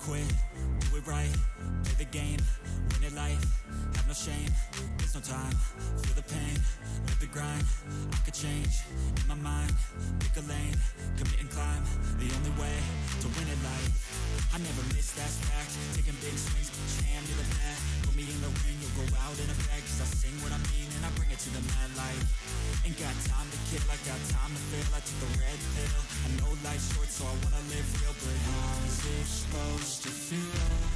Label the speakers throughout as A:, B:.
A: quit, do it right, play the game, win it life, have no shame, there's no time, feel the pain, live the grind, I could change, in my mind, pick a lane, commit and climb, the only way to win it life. I never miss that fact, taking big swings, jam to the bat, put me in the ring, go out in a bag, cause I sing what I mean and I bring it to the mad light. Ain't got time to kill, I got time to feel, I took the red pill, I know life's short so I wanna live real, but how's it supposed to feel?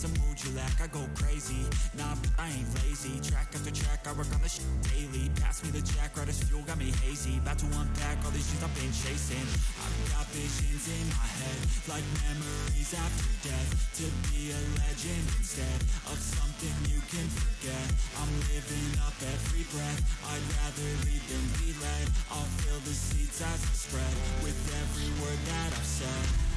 A: It's a mood you lack. I go crazy, nah, I ain't lazy. Track after track, I work on this shit daily. Pass me the jack, right as fuel, got me hazy. About to unpack all these things I've been chasing. I've got visions in my head, like memories after death. To be a legend instead of something you can forget. I'm living up every breath. I'd rather lead than be led. I'll fill the seats as I spread with every word that I've said.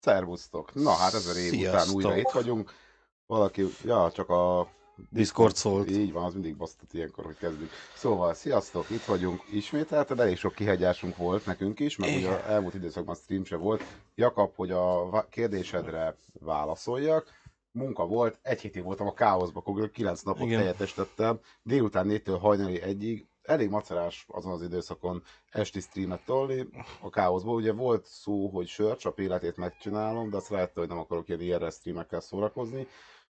B: Szervusztok! Na hát ezer év után
C: Sziasztok.
B: újra itt vagyunk. Valaki, ja, csak a...
C: Discord szólt.
B: Így van, az mindig basztat ilyenkor, hogy kezdünk. Szóval, sziasztok, itt vagyunk ismételten, elég sok kihegyásunk volt nekünk is, ugye
C: Igen.
B: elmúlt időszakban stream se volt. Jakab, hogy a kérdésedre válaszoljak. Munka volt, egy hétig voltam a káoszba, akkor 9 napot
C: Igen.
B: helyettestettem, délután 4-től hajnali egyig, elég macerás azon az időszakon esti streamet tolni a káoszból. Ugye volt szó, hogy sörcsap életét megcsinálom, de azt rájöttem, hogy nem akarok ilyen IRS streamekkel szórakozni,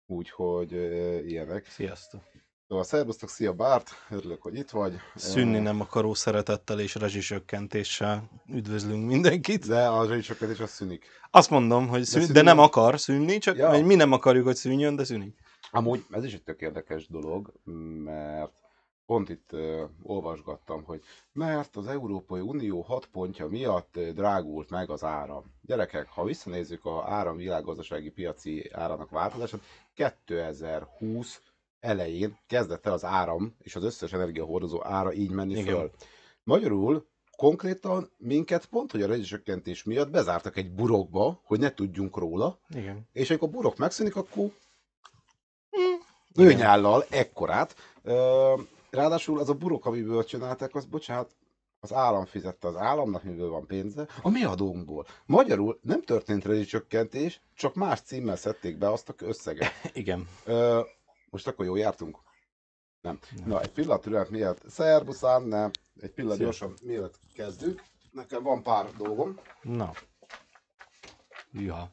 B: úgyhogy uh, ilyenek.
C: Sziasztok.
B: Szóval szervusztok, szia Bárt, örülök, hogy itt vagy.
C: Szűnni nem akaró szeretettel és rezsisökkentéssel üdvözlünk mindenkit.
B: De a zsenicsökkentés az szűnik.
C: Azt mondom, hogy szűn, de,
B: szűnni-
C: nem akar szűnni, csak
B: ja.
C: mi nem akarjuk, hogy szűnjön, de szűnik.
B: Amúgy ez is egy tök érdekes dolog, mert pont itt uh, olvasgattam, hogy mert az Európai Unió hat pontja miatt drágult meg az áram. Gyerekek, ha visszanézzük a áram világgazdasági piaci árának változását, 2020 elején kezdett el az áram és az összes energiahordozó ára így menni
C: Igen.
B: föl. Magyarul konkrétan minket pont, hogy a rezsicsökkentés miatt bezártak egy burokba, hogy ne tudjunk róla,
C: Igen.
B: és amikor a burok megszűnik, akkor
C: Igen.
B: őnyállal ekkorát. Ö, Ráadásul az a burok, amiből csinálták, az bocsánat, az állam fizette az államnak, miből van pénze, a mi adónkból. Magyarul nem történt rezsicsökkentés, csak más címmel szedték be azt a összeget.
C: Igen.
B: Ö, most akkor jól jártunk? Nem. Na, egy pillanat türelmet miatt. Szerbusz, Anne. Egy pillanat gyorsan, mielőtt kezdünk. Nekem van pár dolgom.
C: Na. Ja.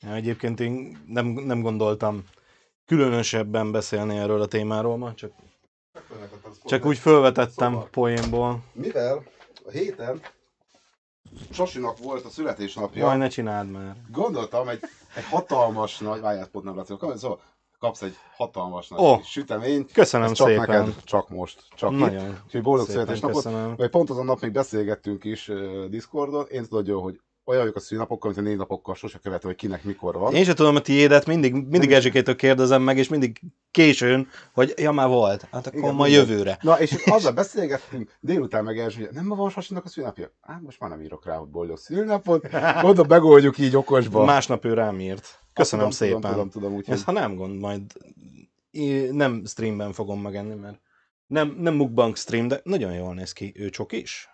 C: ja egyébként én nem, nem gondoltam különösebben beszélni erről a témáról ma, csak, csak úgy felvetettem
B: Szóval-
C: poénból.
B: Mivel a héten Sasinak volt a születésnapja,
C: Jaj, ne csináld már.
B: gondoltam egy, egy hatalmas nagy, várjál, pont nem látszik, szóval kapsz egy hatalmas nagy
C: Ó,
B: süteményt.
C: köszönöm
B: csak
C: szépen.
B: neked, csak most, csak itt.
C: Nagyon
B: Úgyhogy boldog
C: szépen
B: születésnapot.
C: köszönöm.
B: Vagy pont azon nap még beszélgettünk is uh, Discordon, én tudod hogy olyan vagyok a szülinapokkal, mint a négy napokkal sose követem, hogy kinek mikor van.
C: Én sem tudom a tiédet, mindig, mindig Erzsikétől kérdezem meg, és mindig későn, hogy ja, már volt. Hát akkor
B: Igen,
C: jövőre.
B: Na, és azzal beszélgettünk, délután meg hogy nem ma van Sasinak a szülinapja? Hát most már nem írok rá, hogy boldog szülinapot. Mondom, megoldjuk így okosba.
C: Másnap ő rám írt. Köszönöm
B: tudom,
C: szépen.
B: Tudom, tudom, tudom, úgyhogy
C: Ezt ha nem gond, majd nem streamben fogom megenni, mert nem, nem mukbang stream, de nagyon jól néz ki. Ő csokis?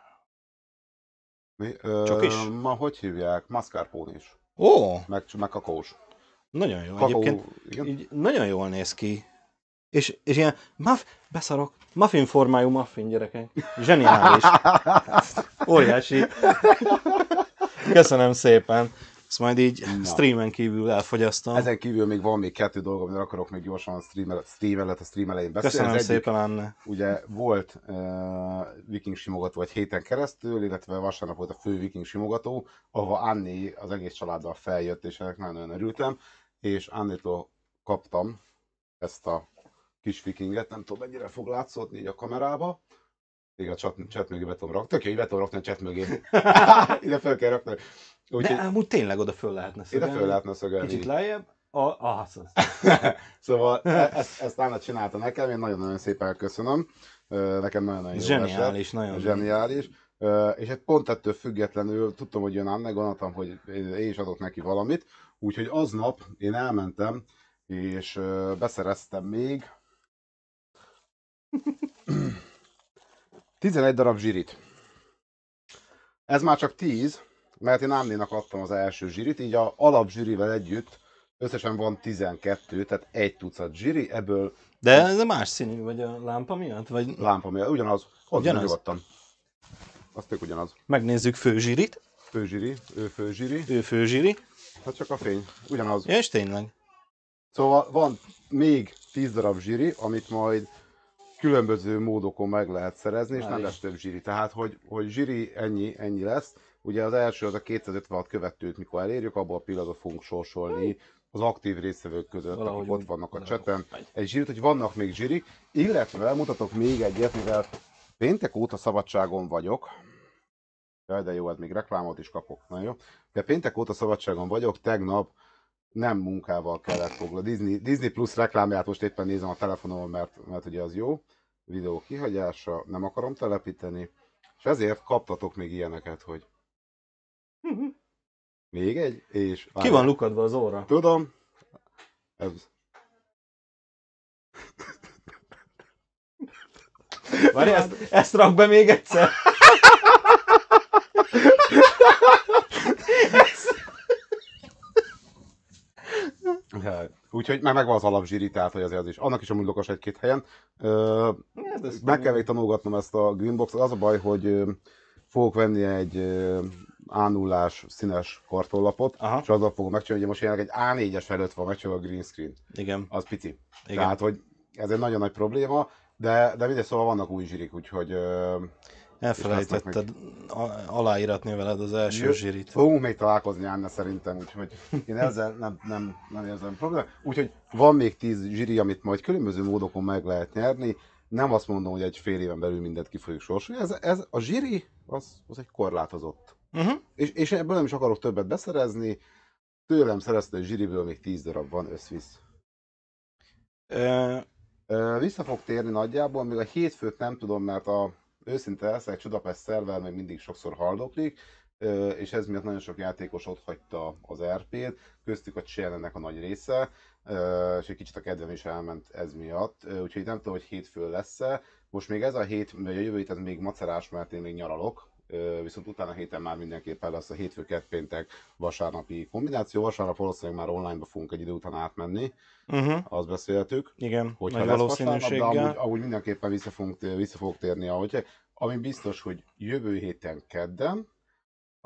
B: Mi, ö,
C: Csokis?
B: Ma hogy hívják? Mascarpone is.
C: Ó,
B: Meg, meg kakaós.
C: nagyon jó.
B: Kakaó,
C: Egyébként
B: igen.
C: így nagyon jól néz ki. És, és ilyen, muff, beszarok, muffin formájú muffin gyerekek. Zseniális. Óriási. Köszönöm szépen. Ezt majd így
B: Na.
C: streamen kívül elfogyasztom.
B: Ezen kívül még van még kettő dolgom, de akarok még gyorsan a stream, el- stream előtt, a stream elején beszélni.
C: Köszönöm
B: egyik,
C: szépen, Anne.
B: Ugye volt uh, viking simogató egy héten keresztül, illetve vasárnap volt a fő viking simogató, ahova Anni az egész családdal feljött, és ennek nagyon örültem, és Annitól kaptam ezt a kis vikinget, nem tudom mennyire fog látszódni így a kamerába, még a chat, chat mögé be tudom rakni, tök jó, hogy be tudom rakni a chat mögé. Ide fel kell rakni.
C: De
B: Úgyhogy
C: amúgy tényleg oda föl lehetne
B: ide
C: szögelni.
B: föl lehetne szögelni.
C: Kicsit lejjebb. A, a,
B: szóval e- ezt, ezt Anna csinálta nekem, én nagyon-nagyon szépen köszönöm. Nekem nagyon-nagyon jó
C: Zseniális, nagyon.
B: Zseniális. És egy pont ettől függetlenül tudtam, hogy jön Anne, gondoltam, hogy én is adok neki valamit. Úgyhogy aznap én elmentem, és beszereztem még 11 darab zsirit. Ez már csak 10, mert én Annénak adtam az első zsirit, így a alap zsirivel együtt összesen van 12, tehát egy tucat zsiri, ebből
C: De ez más színű, vagy a lámpa miatt? Vagy
B: lámpa miatt, ugyanaz, ott
C: Ugyanaz?
B: nyugodtan. Az tök ugyanaz.
C: megnézzük főzsirit,
B: Főzsiri, ő főzsiri,
C: ő főzsiri.
B: hát csak a fény, ugyanaz.
C: Ja, és tényleg.
B: Szóval van még 10 darab zsiri, amit majd különböző módokon meg lehet szerezni, és nem
C: Várj.
B: lesz több zsiri. Tehát, hogy, hogy zsiri ennyi, ennyi lesz. Ugye az első az a 256 követőt, mikor elérjük, abból a pillanatban fogunk sorsolni az aktív résztvevők között,
C: Valahogy
B: akik ott vannak a cseten. Egy zsirit, hogy vannak még zsirik, illetve mutatok még egyet, mivel péntek óta szabadságon vagyok. Jaj, de jó, hát még reklámot is kapok. Na jó. De péntek óta szabadságon vagyok, tegnap nem munkával kellett foglalni. Disney, Disney Plus reklámját most éppen nézem a telefonomon, mert, mert ugye az jó. Videó kihagyása, nem akarom telepíteni. És ezért kaptatok még ilyeneket, hogy Még egy, és...
C: Ki van lukadva az óra?
B: Tudom. Ez...
C: Várj, ezt, ezt rak be még egyszer.
B: Ja, Úgyhogy már megvan az alapzsíri, tehát hogy azért az is. Annak is amúgy lokos egy-két helyen. Ö,
C: Hát
B: meg kell még tanulgatnom ezt a Greenbox-ot. Az a baj, hogy ö, fogok venni egy ö, A0-ás színes kartonlapot,
C: Aha.
B: és azzal fogom megcsinálni, hogy most jelenleg egy A4-es előtt van megcsinálva a green screen.
C: Igen,
B: Az pici.
C: igen.
B: Tehát, hogy ez egy nagyon nagy probléma, de, de mindegy, szóval vannak új zsirik, úgyhogy
C: Elfelejtetted aláíratni veled az első
B: Jö-
C: zsirit.
B: Fogunk még találkozni Anna szerintem, úgyhogy én ezzel nem, nem, nem érzem problémát. Úgyhogy van még 10 zsiri, amit majd különböző módokon meg lehet nyerni. Nem azt mondom, hogy egy fél éven belül mindent ki fogjuk sorsolni. Ez, ez a zsiri, az, az egy korlátozott.
C: Uh-huh.
B: És, és ebből nem is akarok többet beszerezni. Tőlem szerezte, zsiriből még 10 darab van összvisz.
C: Uh,
B: Vissza fog térni nagyjából, még a hétfőt nem tudom, mert a őszinte leszek, Csudapest szerver még mindig sokszor haldoklik, és ez miatt nagyon sok játékos ott hagyta az RP-t, köztük a Chellennek a nagy része, és egy kicsit a kedvem is elment ez miatt, úgyhogy nem tudom, hogy hétfő lesz-e. Most még ez a hét, vagy a jövő hét ez még macerás, mert én még nyaralok, viszont utána héten már mindenképpen lesz a hétfő, péntek, vasárnapi kombináció. Vasárnap valószínűleg már online-ba fogunk egy idő után átmenni,
C: uh-huh.
B: azt beszéltük
C: Igen,
B: hogyha
C: nagy
B: lesz vasárnap, de
C: valószínűséggel.
B: amúgy, amúgy mindenképpen vissza fogunk, vissza fogok térni, ahogy, ami biztos, hogy jövő héten kedden,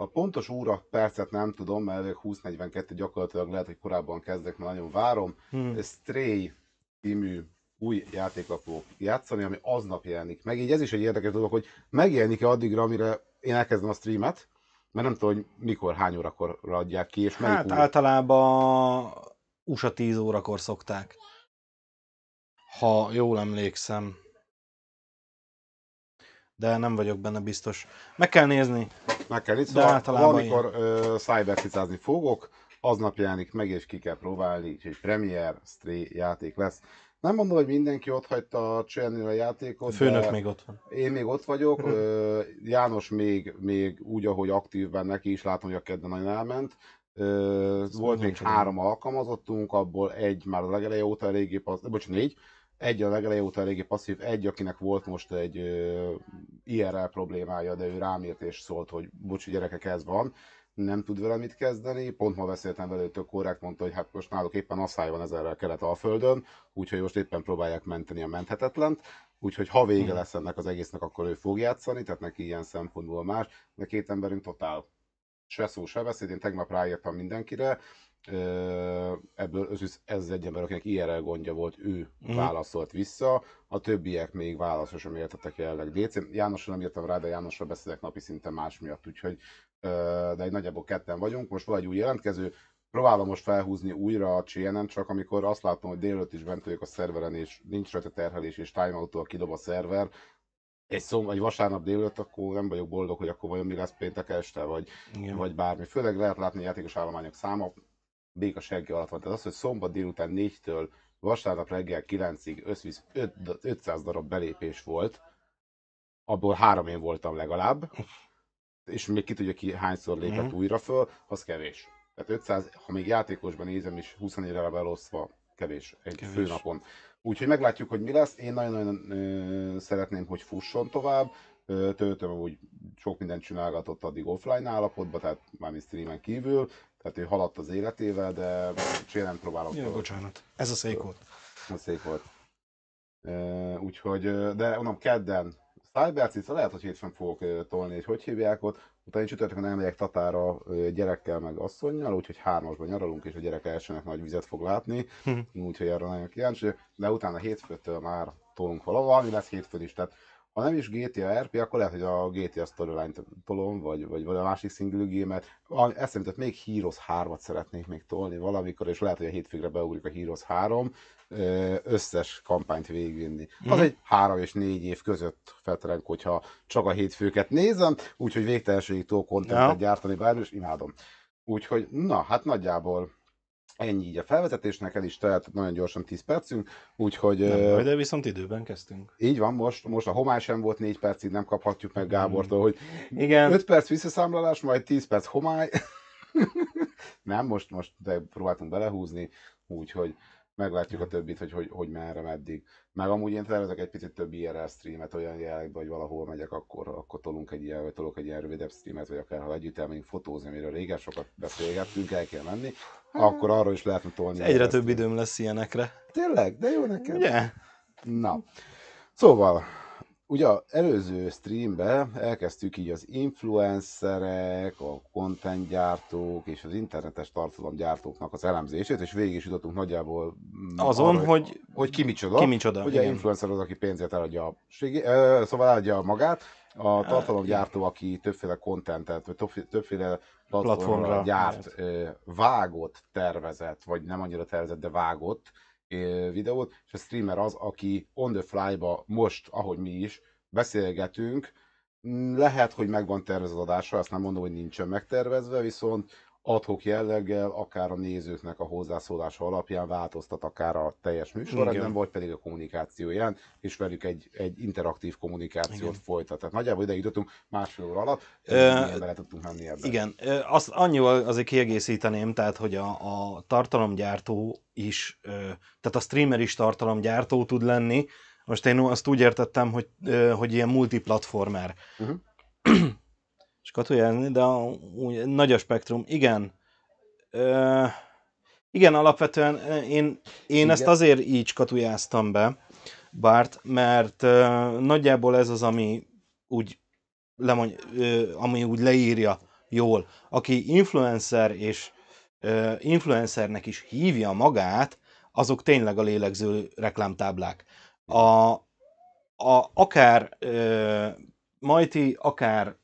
B: a pontos óra percet nem tudom, mert 20-42 gyakorlatilag lehet, hogy korábban kezdek, mert nagyon várom.
C: Hmm.
B: Stray című új játékot fogok játszani, ami aznap jelenik meg. Így ez is egy érdekes dolog, hogy megjelenik-e addigra, amire én elkezdem a streamet, mert nem tudom, hogy mikor, hány órakor adják ki, és melyik
C: Hát
B: óra.
C: általában USA 10 órakor szokták. Ha jól emlékszem. De nem vagyok benne biztos. Meg kell nézni.
B: Meg kell nézni, szóval valamikor uh, cybercizázni fogok, aznap jelenik meg, és ki kell próbálni, és egy Premier Stray játék lesz. Nem mondom, hogy mindenki ott hagyta a csinálni a játékot,
C: A főnök még ott van.
B: én még ott vagyok, ö, János még, még úgy, ahogy aktívben neki is látom, hogy a kedden nagyon elment. Ö, volt még
C: olyan.
B: három alkalmazottunk, abból egy már a legeleje óta eléggé passzív, bocs, négy, egy a legeleje óta eléggé passzív, egy, akinek volt most egy ö, IRL problémája, de ő rám írt és szólt, hogy bocsi gyerekek, ez van, nem tud vele mit kezdeni. Pont ma beszéltem vele, tök korrekt mondta, hogy hát most náluk éppen asszály van ezerrel kelet a földön, úgyhogy most éppen próbálják menteni a menthetetlent. Úgyhogy ha vége
C: Hmm.
B: lesz ennek az egésznek, akkor ő fog játszani, tehát neki ilyen szempontból más, de két emberünk totál se szó, se beszéd, én tegnap ráírtam mindenkire, ebből ez, ez egy ember, akinek IRL gondja volt, ő
C: Mhm.
B: válaszolt vissza, a többiek még válaszra sem értettek jelenleg DC. Jánosra nem írtam rá, de Jánosra beszélek napi szinten más miatt, úgyhogy de egy nagyjából ketten vagyunk. Most van egy új jelentkező, próbálom most felhúzni újra a CNN, csak amikor azt látom, hogy délőtt is bent vagyok a szerveren, és nincs rajta terhelés, és timeout kidob a szerver, egy, szom, egy vasárnap délőtt, akkor nem vagyok boldog, hogy akkor vajon mi lesz péntek este, vagy,
C: Igen.
B: vagy bármi. Főleg lehet látni a játékos állományok száma, béka segge alatt van. Tehát az, hogy szombat délután 4-től vasárnap reggel 9-ig összvisz 500 darab belépés volt, abból három én voltam legalább, és még ki tudja ki hányszor lépett
C: Mhm.
B: újra föl, az kevés. Tehát 500, ha még játékosban nézem is, 24-re elosztva kevés egy
C: Kevés.
B: főnapon. Úgyhogy meglátjuk, hogy mi lesz. Én nagyon-nagyon ö, szeretném, hogy fusson tovább. Ö, Töltöm úgy sok mindent csinálgatott addig offline állapotban, tehát mármint streamen kívül, tehát ő haladt az életével, de nem próbálok.
C: Jó, bocsánat. Ez a szék volt.
B: Ez szép volt. Úgyhogy, de mondom, kedden Cybercica, lehet, hogy hétfőn fogok tolni, hogy hogy hívják ott. Utána én csütörtökön elmegyek Tatára gyerekkel, meg asszonynal, úgyhogy hármasban nyaralunk, és a gyerek elsőnek nagy vizet fog látni.
C: Hm.
B: úgyhogy erre nagyon kíváncsi. De utána hétfőtől már tolunk valahol, valami lesz hétfőn is. Tehát ha nem is GTA RP, akkor lehet, hogy a GTA Storyline-t tolom, vagy, vagy, vagy a másik single. Valami- Eszembe jutott, még Heroes 3-at szeretnék még tolni valamikor, és lehet, hogy a hétfőre beugrik a Heroes 3, ö, összes kampányt végigvinni. Az
C: Mhm.
B: egy három és négy év között fetrenk, hogyha csak a hétfőket nézem, úgyhogy végtelenségig tudok kontentet
C: Ja.
B: gyártani bármi, és imádom. Úgyhogy, na, hát nagyjából ennyi így a felvezetésnek, el is telt nagyon gyorsan 10 percünk, úgyhogy
C: Nem de viszont időben kezdtünk.
B: így van, most, most a homály sem volt 4 percig, nem kaphatjuk meg Gábortól, hogy
C: Igen.
B: 5 perc visszaszámlálás, majd 10 perc homály. nem, most, most de próbáltunk belehúzni, úgyhogy meglátjuk a többit, hogy, hogy, hogy merre, meddig. Meg amúgy én tervezek egy picit több IRL streamet, olyan jellegben, hogy valahol megyek, akkor, akkor tolunk egy ilyen, vagy tolok egy ilyen rövidebb streamet, vagy akár ha együtt elmegyünk fotózni, amiről régen sokat beszélgettünk, el kell menni, akkor arról is lehetne tolni.
C: Egyre több időm lesz ilyenekre.
B: Tényleg? De jó nekem.
C: Ugye?
B: Na, szóval, ugye előző streambe elkezdtük így az influencerek, a contentgyártók és az internetes tartalomgyártóknak az elemzését, és végig is jutottunk nagyjából mm,
C: Azon,
B: arra,
C: hogy
B: hogy ki micsoda.
C: ki micsoda,
B: Ugye
C: igen.
B: influencer az, aki pénzért eladja a ö, szóval eladja magát, a tartalomgyártó, aki többféle contentet, vagy többféle, többféle platformra
C: Platformra
B: gyárt, ö, vágott, tervezett, vagy nem annyira tervezett, de vágott videót, és a streamer az, aki on the fly-ba most, ahogy mi is, beszélgetünk, lehet, hogy meg van tervezve az adásra, azt nem mondom, hogy nincsen megtervezve, viszont adhok jelleggel, akár a nézőknek a hozzászólása alapján változtat akár a teljes műsorrendben, vagy pedig a kommunikációján, és velük egy, egy interaktív kommunikációt
C: Igen.
B: folytat. Tehát nagyjából ide jutottunk másfél óra alatt, milyen bele tudtunk menni ebbe.
C: Igen, azt annyival azért kiegészíteném, tehát, hogy a, a tartalomgyártó is, tehát a streamer is tartalomgyártó tud lenni. Most én azt úgy értettem, hogy, hogy ilyen multiplatformer.
B: Mhm.
C: És katujázni, de úgy, nagy a spektrum. Igen. Ö, igen, alapvetően én, én
B: Igen.
C: ezt azért így katujáztam be, Bárt, mert ö, nagyjából ez az, ami úgy, lemondj, ö, ami úgy leírja jól. Aki influencer és ö, influencernek is hívja magát, azok tényleg a lélegző reklámtáblák. A, a, akár ö, Majti, akár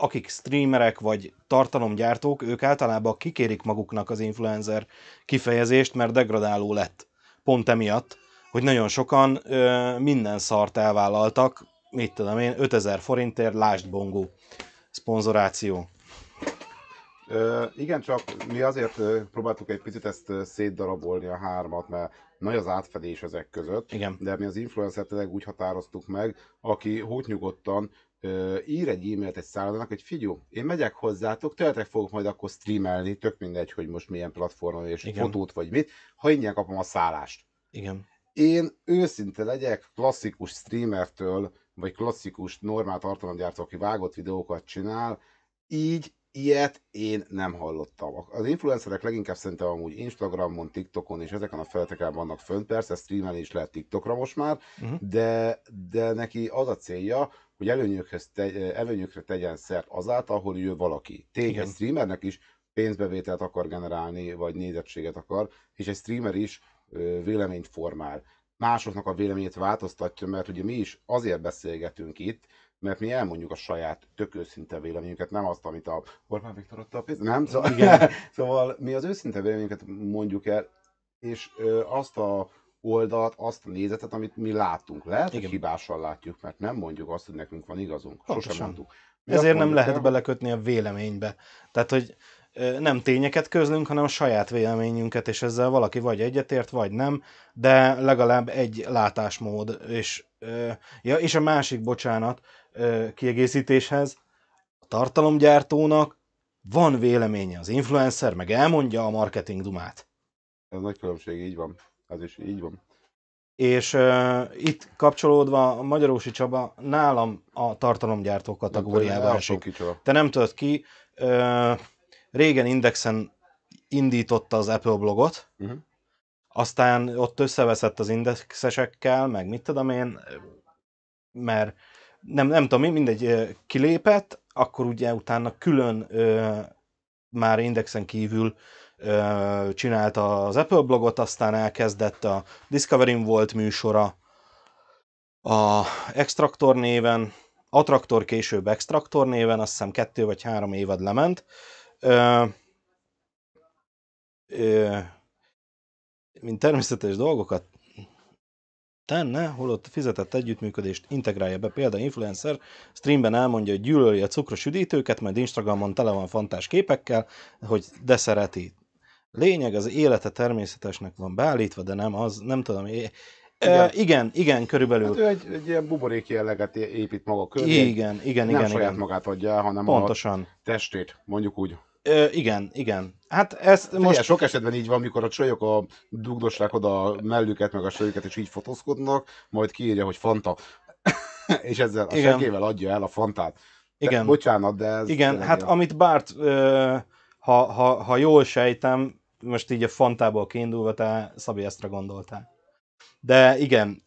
C: akik streamerek vagy tartalomgyártók, ők általában kikérik maguknak az influencer kifejezést, mert degradáló lett. Pont emiatt, hogy nagyon sokan ö, minden szart elvállaltak, mit tudom én, 5000 forintért, lásd bongó, szponzoráció.
B: Ö, igen, csak mi azért próbáltuk egy picit ezt szétdarabolni a hármat, mert nagy az átfedés ezek között.
C: Igen.
B: De mi az influencer tényleg úgy határoztuk meg, aki hótnyugodtan ö, ír egy e-mailt egy szállodának, hogy figyú, én megyek hozzátok, tőletek fogok majd akkor streamelni, tök mindegy, hogy most milyen platformon és
C: Igen.
B: fotót vagy mit, ha ingyen kapom a szállást.
C: Igen.
B: Én őszinte legyek, klasszikus streamertől, vagy klasszikus normál tartalomgyártó, aki vágott videókat csinál, így ilyet én nem hallottam. Az influencerek leginkább szerintem amúgy Instagramon, TikTokon és ezeken a felületeken vannak fönt, persze streamelni is lehet TikTokra most már,
C: Uh-huh.
B: de, de neki az a célja, hogy előnyökhöz te, előnyökre tegyen szert azáltal, hogy ő valaki. Tény,
C: Igen.
B: egy streamernek is pénzbevételt akar generálni, vagy nézettséget akar, és egy streamer is véleményt formál. Másoknak a véleményét változtatja, mert ugye mi is azért beszélgetünk itt, mert mi elmondjuk a saját tök őszinte véleményünket, nem azt, amit a Orbán Viktor adta a pénzt, nem? Szóval,
C: Igen.
B: szóval mi az őszinte véleményünket mondjuk el, és azt a oldalt, azt a nézetet, amit mi látunk. Lehet, hogy
C: Igen.
B: hibással látjuk, mert nem mondjuk azt, hogy nekünk van igazunk. Sosem
C: Pontosan.
B: mondtuk. Mi
C: Ezért nem lehet
B: el,
C: belekötni a véleménybe. Tehát, hogy nem tényeket közlünk, hanem a saját véleményünket, és ezzel valaki vagy egyetért, vagy nem, de legalább egy látásmód. És, ja, és a másik, bocsánat, kiegészítéshez, a tartalomgyártónak van véleménye. Az influencer meg elmondja a marketing dumát.
B: Ez nagy különbség, így van. Ez is így van.
C: És uh, itt kapcsolódva a Magyarósi Csaba nálam a tartalomgyártó kategóriába esik. Te nem tudod ki, ö, régen Indexen indította az Apple blogot,
B: Uh-huh.
C: aztán ott összeveszett az indexesekkel, meg mit tudom én, mert nem, nem tudom, mi, mindegy, kilépett, akkor ugye utána külön ö, már Indexen kívül csinálta az Apple blogot, aztán elkezdett a Discovery volt műsora, a Extractor néven, Attraktor később Extractor néven, azt hiszem kettő vagy három évad lement. Ö, ö, mint természetes dolgokat tenne, holott fizetett együttműködést integrálja be például influencer, streamben elmondja, hogy gyűlöli a cukros üdítőket, majd Instagramon tele van fantás képekkel, hogy de szereti. Lényeg, az élete természetesnek van beállítva, de nem az, nem tudom. É-
B: Igen.
C: igen, igen, igen körülbelül.
B: Hát ő egy, egy ilyen buborék jelleget épít maga köré.
C: Igen, igen,
B: nem
C: igen,
B: saját
C: igen.
B: magát adja el, hanem
C: Pontosan.
B: a testét, mondjuk úgy.
C: Ö, igen, igen. Hát ezt
B: Most...
C: most...
B: sok esetben így van, mikor a csajok a dugdossák oda a mellüket, meg a sörüket, és így fotózkodnak, majd kiírja, hogy Fanta. és ezzel a
C: Igen.
B: segével adja el a Fantát. De,
C: Igen.
B: Bocsánat, de ez...
C: Igen, hát
B: ilyen.
C: amit Bart, ö, ha, ha, ha jól sejtem, most így a Fantából kiindulva, te Szabi Esztre gondoltál. De igen,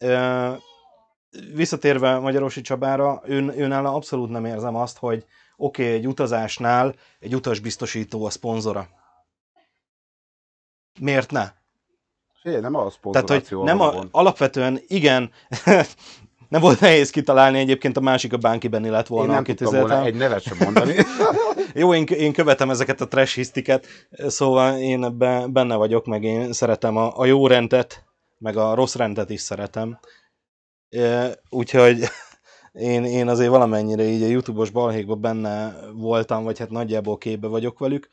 C: visszatérve Magyarosi Csabára, ő, őnála abszolút nem érzem azt, hogy oké, okay, egy utazásnál egy utasbiztosító a szponzora. Miért ne?
B: Figyelj, nem a
C: Tehát, hogy nem a, alapvetően, igen, nem volt nehéz kitalálni, egyébként a másik a Bánki Benni lett
B: Én
C: volna,
B: nem tudtam volna egy nevet sem mondani.
C: Jó, én, én követem ezeket a trash hisztiket, szóval én ebben benne vagyok, meg én szeretem a, a jó rendet, meg a rossz rendet is szeretem. Úgyhogy én, én azért valamennyire így a YouTube-os balhékban benne voltam, vagy hát nagyjából képbe vagyok velük.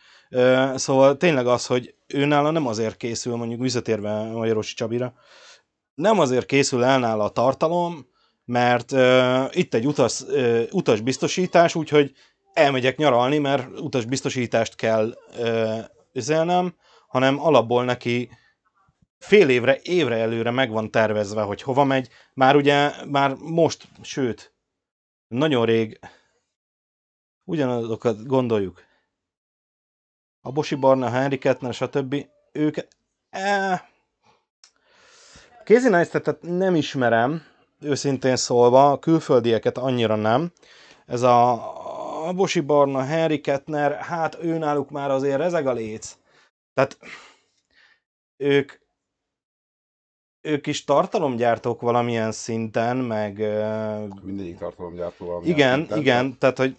C: Szóval tényleg az, hogy ő nála nem azért készül, mondjuk visszatérve Magyarosi Csabira, nem azért készül el nála a tartalom, mert uh, itt egy utas, uh, utasbiztosítás, úgyhogy elmegyek nyaralni, mert utasbiztosítást kell uh, üzelnem, hanem alapból neki fél évre, évre előre meg van tervezve, hogy hova megy. Már ugye, már most, sőt, nagyon rég ugyanazokat gondoljuk. A Bosi Barna, Henry Kettner, stb. Ők... Eh, Casey Neistat nem ismerem, őszintén szólva, a külföldieket annyira nem. Ez a, a Bosi Barna, Henry Kettner, hát ő náluk már azért rezeg a léc. Tehát ők, ők is tartalomgyártók valamilyen szinten, meg
B: Mindegyik tartalomgyártó valami
C: igen,
B: szinten.
C: igen, tehát hogy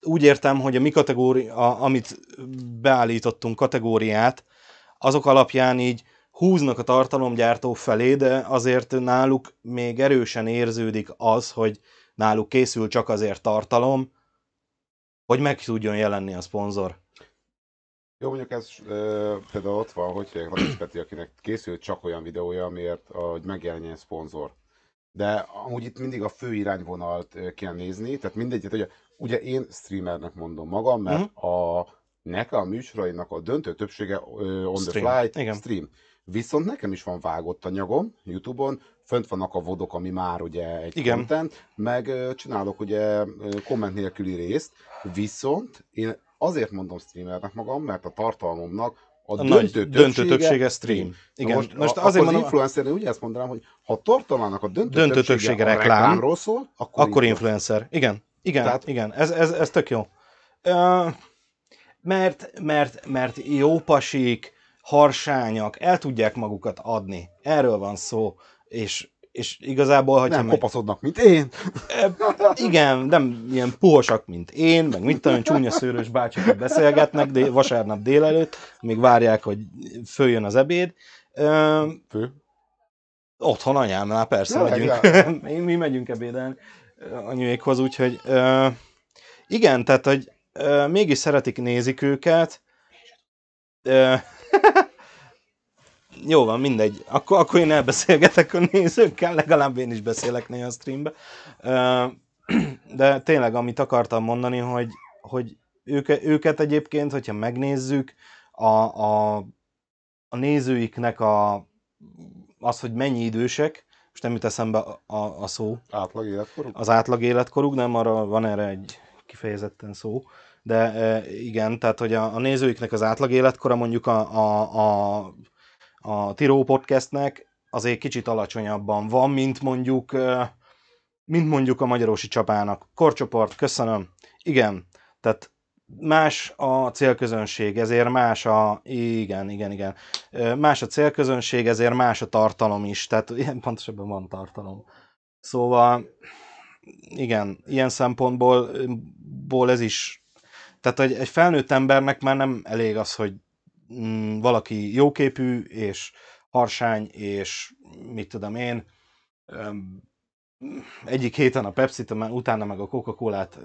C: úgy értem, hogy a mi kategória, a, amit beállítottunk kategóriát, azok alapján így húznak a tartalomgyártó felé, de azért náluk még erősen érződik az, hogy náluk készül csak azért tartalom, hogy meg tudjon jelenni a szponzor.
B: Jó, mondjuk ez ö, például ott van, hogy Lakatos Peti, akinek készült csak olyan videója, amiért, hogy megjelenjen szponzor. De amúgy itt mindig a fő irányvonalt kell nézni, tehát mindegy, tehát ugye, ugye én streamernek mondom magam, mert
C: Mhm.
B: a nekem a műsorainak a döntő többsége ö, on
C: Stream.
B: the fly
C: Igen.
B: stream. Viszont nekem is van vágott anyagom Youtube-on, fönt vannak a vodok, ami már ugye egy
C: Igen.
B: content, meg csinálok ugye komment nélküli részt, viszont én azért mondom streamernek magam, mert a tartalmomnak a,
C: A
B: döntő,
C: nagy
B: többsége,
C: döntő többsége stream. Igen,
B: most,
C: most, azért mondom,
B: az influencernél úgy ezt mondanám, hogy ha tartalmának a döntő,
C: Döntő
B: többsége,
C: többsége reklám,
B: reklámról szól, akkor,
C: akkor influencer. Igen, igen,
B: Tehát-
C: igen, ez, ez, ez tök jó. Ö, mert, mert, mert jó pasik, harsányak, el tudják magukat adni. Erről van szó. És, és igazából, hogyha
B: Nem
C: meg-
B: kopaszodnak, mint én.
C: igen, nem ilyen puhosak, mint én, meg mit tudom, csúnya szőrös bácsikat beszélgetnek dé- vasárnap délelőtt, még várják, hogy följön az ebéd.
B: Fő.
C: Otthon anyámnál persze
B: Ja,
C: megyünk. Mi, mi megyünk ebédelni anyuékhoz, úgyhogy ö, igen, tehát, hogy ö, mégis szeretik, nézik őket. Ö, jó van, mindegy. Akkor, akkor én elbeszélgetek a nézőkkel, legalább én is beszélek néha a streambe. De tényleg, amit akartam mondani, hogy, hogy őke, őket egyébként, hogyha megnézzük, a, a, a nézőiknek a, az, hogy mennyi idősek, most nem jut eszembe a, a, a szó,
B: Átlag életkorú.
C: az átlag életkoruk, nem arra van erre egy kifejezetten szó, de igen, tehát hogy a, a nézőiknek az átlag életkora mondjuk a, a, a, a Tiró podcastnek azért kicsit alacsonyabban van, mint mondjuk, mint mondjuk a Magyarosi csapának. Korcsoport, köszönöm. Igen, tehát más a célközönség, ezért más a... Igen, igen, igen. Más a célközönség, ezért más a tartalom is. Tehát ilyen pontosabban van tartalom. Szóval igen, ilyen szempontból ból ez is, tehát egy, egy felnőtt embernek már nem elég az, hogy mm, valaki jóképű, és harsány, és mit tudom én, öm, egyik héten a Pepsi-t, utána meg a Coca-Colát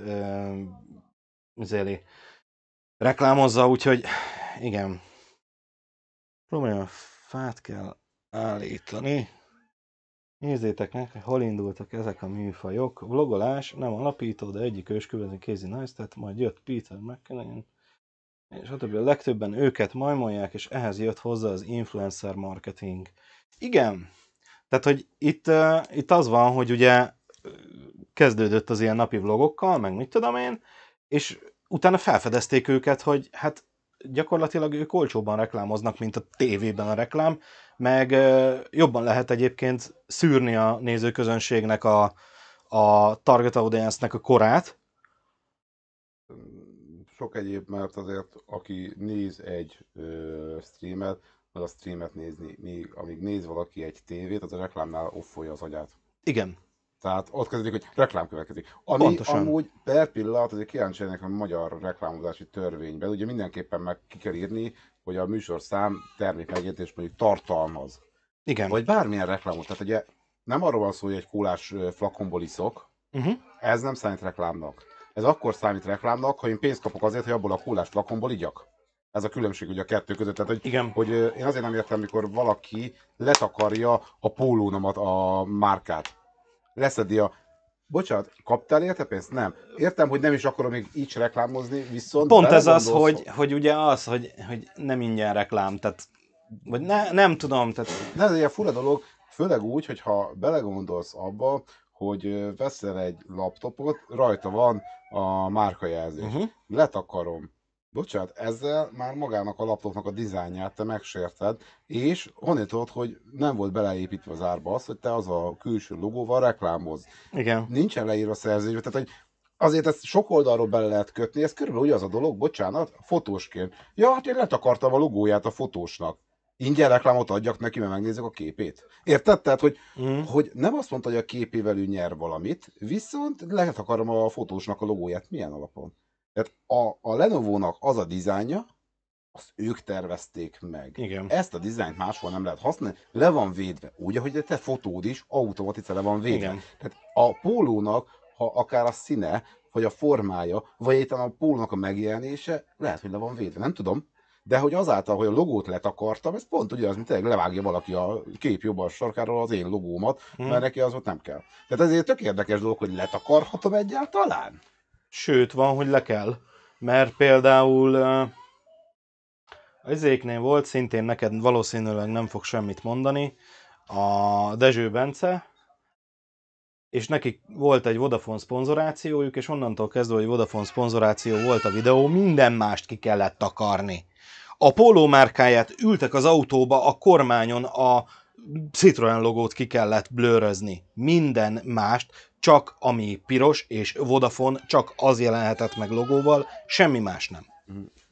C: üzéli, reklámozza, úgyhogy igen. Próbálja, fát kell állítani. Nézzétek meg, hol indultak ezek a műfajok. Vlogolás nem alapító, de egyik őskövezi Casey Neistat, majd jött Peter McKinnon, és többi a legtöbben őket majmolják, és ehhez jött hozzá az influencer marketing. Igen, tehát, hogy itt, uh, itt az van, hogy ugye kezdődött az ilyen napi vlogokkal, meg mit tudom én, és utána felfedezték őket, hogy hát gyakorlatilag ők olcsóban reklámoznak, mint a tévében a reklám, meg jobban lehet egyébként szűrni a nézőközönségnek a, a target audience-nek a korát.
B: Sok egyéb, mert azért aki néz egy ö, streamet, az a streamet nézni, míg, amíg néz valaki egy tévét, az a reklámnál offolja az agyát.
C: Igen.
B: Tehát ott kezdődik, hogy reklám következik. Ami
C: Pontosan.
B: amúgy per pillanat azért kíváncsi lennék a magyar reklámozási törvényben. Ugye mindenképpen meg ki kell írni, hogy a műsorszám termék megjelentés mondjuk tartalmaz.
C: Igen.
B: Vagy bármilyen reklámot. Tehát ugye nem arról van szó, hogy egy kólás flakonból iszok,
C: Uh-huh.
B: ez nem számít reklámnak. Ez akkor számít reklámnak, ha én pénzt kapok azért, hogy abból a kólás flakonból igyak. Ez a különbség ugye a kettő között. Tehát, hogy,
C: Igen.
B: hogy én azért nem értem, mikor valaki letakarja a pólónomat, a márkát. Leszedi a... Bocsánat, kaptál érte pénzt? Nem. Értem, hogy nem is akarom még így reklámozni, viszont...
C: Pont ez az, hogy, hogy ugye az, hogy, hogy nem ingyen reklám, tehát vagy ne, nem tudom, tehát
B: De ez egy fura dolog, főleg úgy, hogyha belegondolsz abba, hogy veszel egy laptopot, rajta van a márkajelzés.
C: uh-huh.
B: letakarom. Bocsánat, ezzel már magának a laptopnak a dizájnját te megsérted, és honnan tudod, hogy nem volt beleépítve az árba az, hogy te az a külső logóval reklámoz.
C: igen.
B: Nincsen leírva a szerződésbe, tehát hogy azért ezt sok oldalról bele lehet kötni, ez körülbelül ugyanaz a dolog, bocsánat, fotósként. Ja, hát én letakartam a logóját a fotósnak. Ingyen reklámot adjak neki, mert megnézzük a képét. Érted? Tehát, hogy
C: Uh-huh.
B: hogy nem azt mondta, hogy a képével ő nyer valamit, viszont lehet akarom a fotósnak a logóját. Milyen alapon? Tehát a, a Lenovo-nak az a dizájnja, azt ők tervezték meg.
C: Igen.
B: Ezt a dizájnt máshol nem lehet használni, le van védve. Úgy, ahogy a te fotód is automatikusan le van védve.
C: Igen.
B: Tehát a pólónak, ha akár a színe, vagy a formája, vagy éppen a pólónak a megjelenése, lehet, hogy le van védve. Nem tudom. De hogy azáltal, hogy a logót letakartam, ez pont ugyanaz, mint tényleg levágja valaki a kép jobb a sarkáról az én logómat,
C: Hmm.
B: mert neki az ott nem kell. Tehát ezért tök érdekes dolog, hogy letakarhatom egyáltalán.
C: Sőt, van, hogy le kell. Mert például uh, ezéknél volt, szintén neked valószínűleg nem fog semmit mondani, a Dezső Bence, és nekik volt egy Vodafone szponzorációjuk, és onnantól kezdve, hogy Vodafone szponzoráció volt a videó, minden mást ki kellett takarni. A Polo márkáját ültek az autóba, a kormányon a Citroen logót ki kellett blőrözni. Minden mást, csak ami piros és Vodafone, csak az jelenhetett meg logóval, semmi más nem.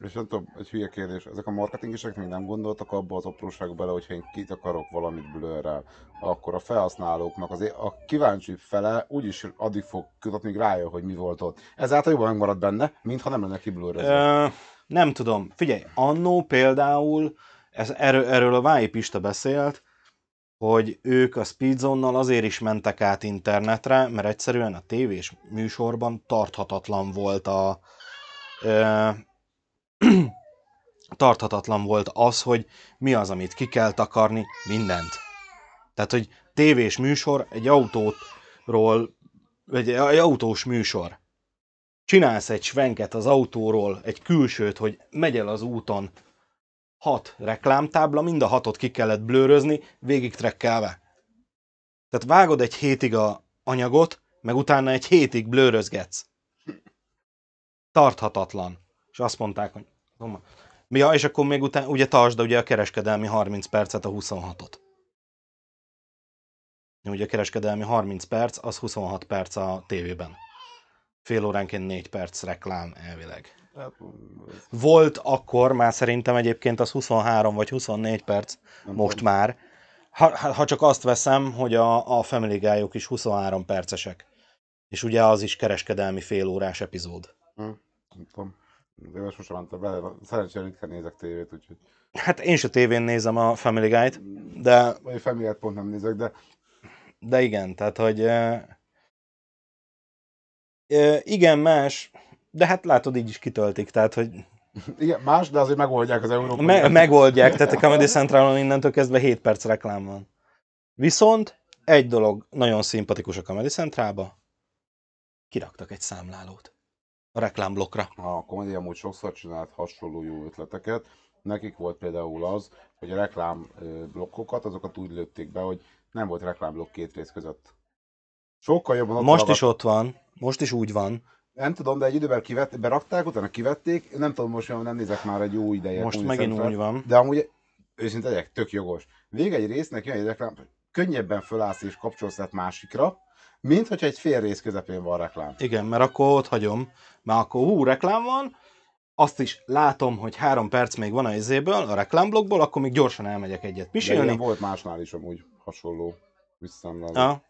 B: És nem tudom, egy hülye kérdés, ezek a marketingesek még nem gondoltak abba az apróságba bele, hogyha én kitakarok valamit blőrrel, akkor a felhasználóknak az a kíváncsi fele úgyis addig fog kutatni, míg rájön, hogy mi volt ott. Ezáltal jobban megmarad benne, mintha nem lenne kiblőrözve.
C: Ö, nem tudom. Figyelj, annó például, ez, erről, erről a Vái Pista beszélt, hogy ők a Speedzonnal azért is mentek át internetre, mert egyszerűen a tévés műsorban tarthatatlan volt a ö, tarthatatlan volt az, hogy mi az, amit ki kell takarni, mindent. Tehát, hogy tévés műsor, egy autóról, vagy egy autós műsor. Csinálsz egy svenket az autóról, egy külsőt, hogy megy el az úton, hat reklámtábla, mind a hatot ki kellett blőrözni, végig trekkelve. Tehát vágod egy hétig a anyagot, meg utána egy hétig blőrözgetsz. Tarthatatlan. És azt mondták, hogy Ja, és akkor még utána, ugye tartsd ugye a kereskedelmi 30 percet, a 26-ot. Ugye a kereskedelmi 30 perc, az 26 perc a tévében. Fél óránként 4 perc reklám elvileg.
B: Hát,
C: Volt akkor, már szerintem egyébként az 23 vagy 24 perc,
B: nem
C: most
B: tudom.
C: már. Ha, ha csak azt veszem, hogy a, a Family Guy-ok is 23 percesek. És ugye az is kereskedelmi félórás epizód.
B: Hm, nem tudom. De most bele, szerencsére ritkán nézek tévét, úgyhogy...
C: Hát én se tévén nézem a Family Guy-t, de
B: Vagy Family pont nem nézek, de
C: De igen, tehát, hogy uh, igen, más, de hát látod, így is kitöltik, tehát, hogy
B: igen, más, de azért megoldják az európai.
C: me- megoldják, tehát a Comedy Centralon innentől kezdve 7 perc reklám van. Viszont egy dolog nagyon szimpatikus a Comedy Centrálba, kiraktak egy számlálót. a reklámblokkra.
B: A Comedy amúgy sokszor csinált hasonló jó ötleteket. Nekik volt például az, hogy a reklám ö, blokkokat, azokat úgy lőtték be, hogy nem volt reklámblokk két rész között. Sokkal jobban ott
C: Most
B: ragadt-
C: is ott van, most is úgy van.
B: Nem tudom, de egy időben kivett, berakták, utána kivették. Nem tudom, most nem nézek már egy jó ideje.
C: Most megint úgy van.
B: De amúgy őszinte legyek, tök jogos. Vége egy résznek jön egy reklám, könnyebben fölállsz és kapcsolsz át másikra, mint hogyha egy fél rész közepén van reklám.
C: Igen, mert akkor ott hagyom, mert akkor hú, reklám van, azt is látom, hogy három perc még van a izéből, a reklámblokkból, akkor még gyorsan elmegyek egyet
B: De
C: pisilni.
B: ilyen volt másnál is amúgy hasonló visszamláló.
C: Ja.